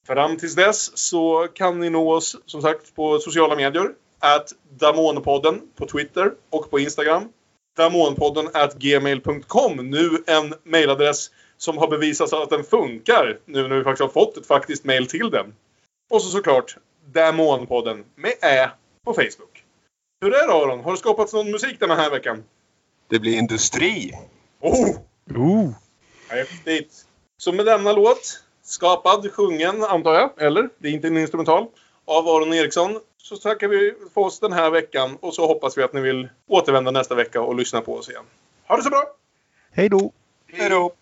Fram tills dess så kan ni nå oss som sagt på sociala medier. At Damonpodden på Twitter och på Instagram. Damonpodden at gmail.com. Nu en mailadress som har bevisats att den funkar nu när vi faktiskt har fått ett faktiskt mail till den. Och så såklart Damonpodden med Ä på Facebook. Hur är det Aron? Har det skapats någon musik den här veckan? Det blir industri. Oh! Oh! Häftigt! Så med denna låt, skapad, sjungen antar jag, eller? Det är inte en instrumental, av Aron Eriksson. Så tackar vi för oss den här veckan och så hoppas vi att ni vill återvända nästa vecka och lyssna på oss igen. Ha det så bra! Hej då! Hej då!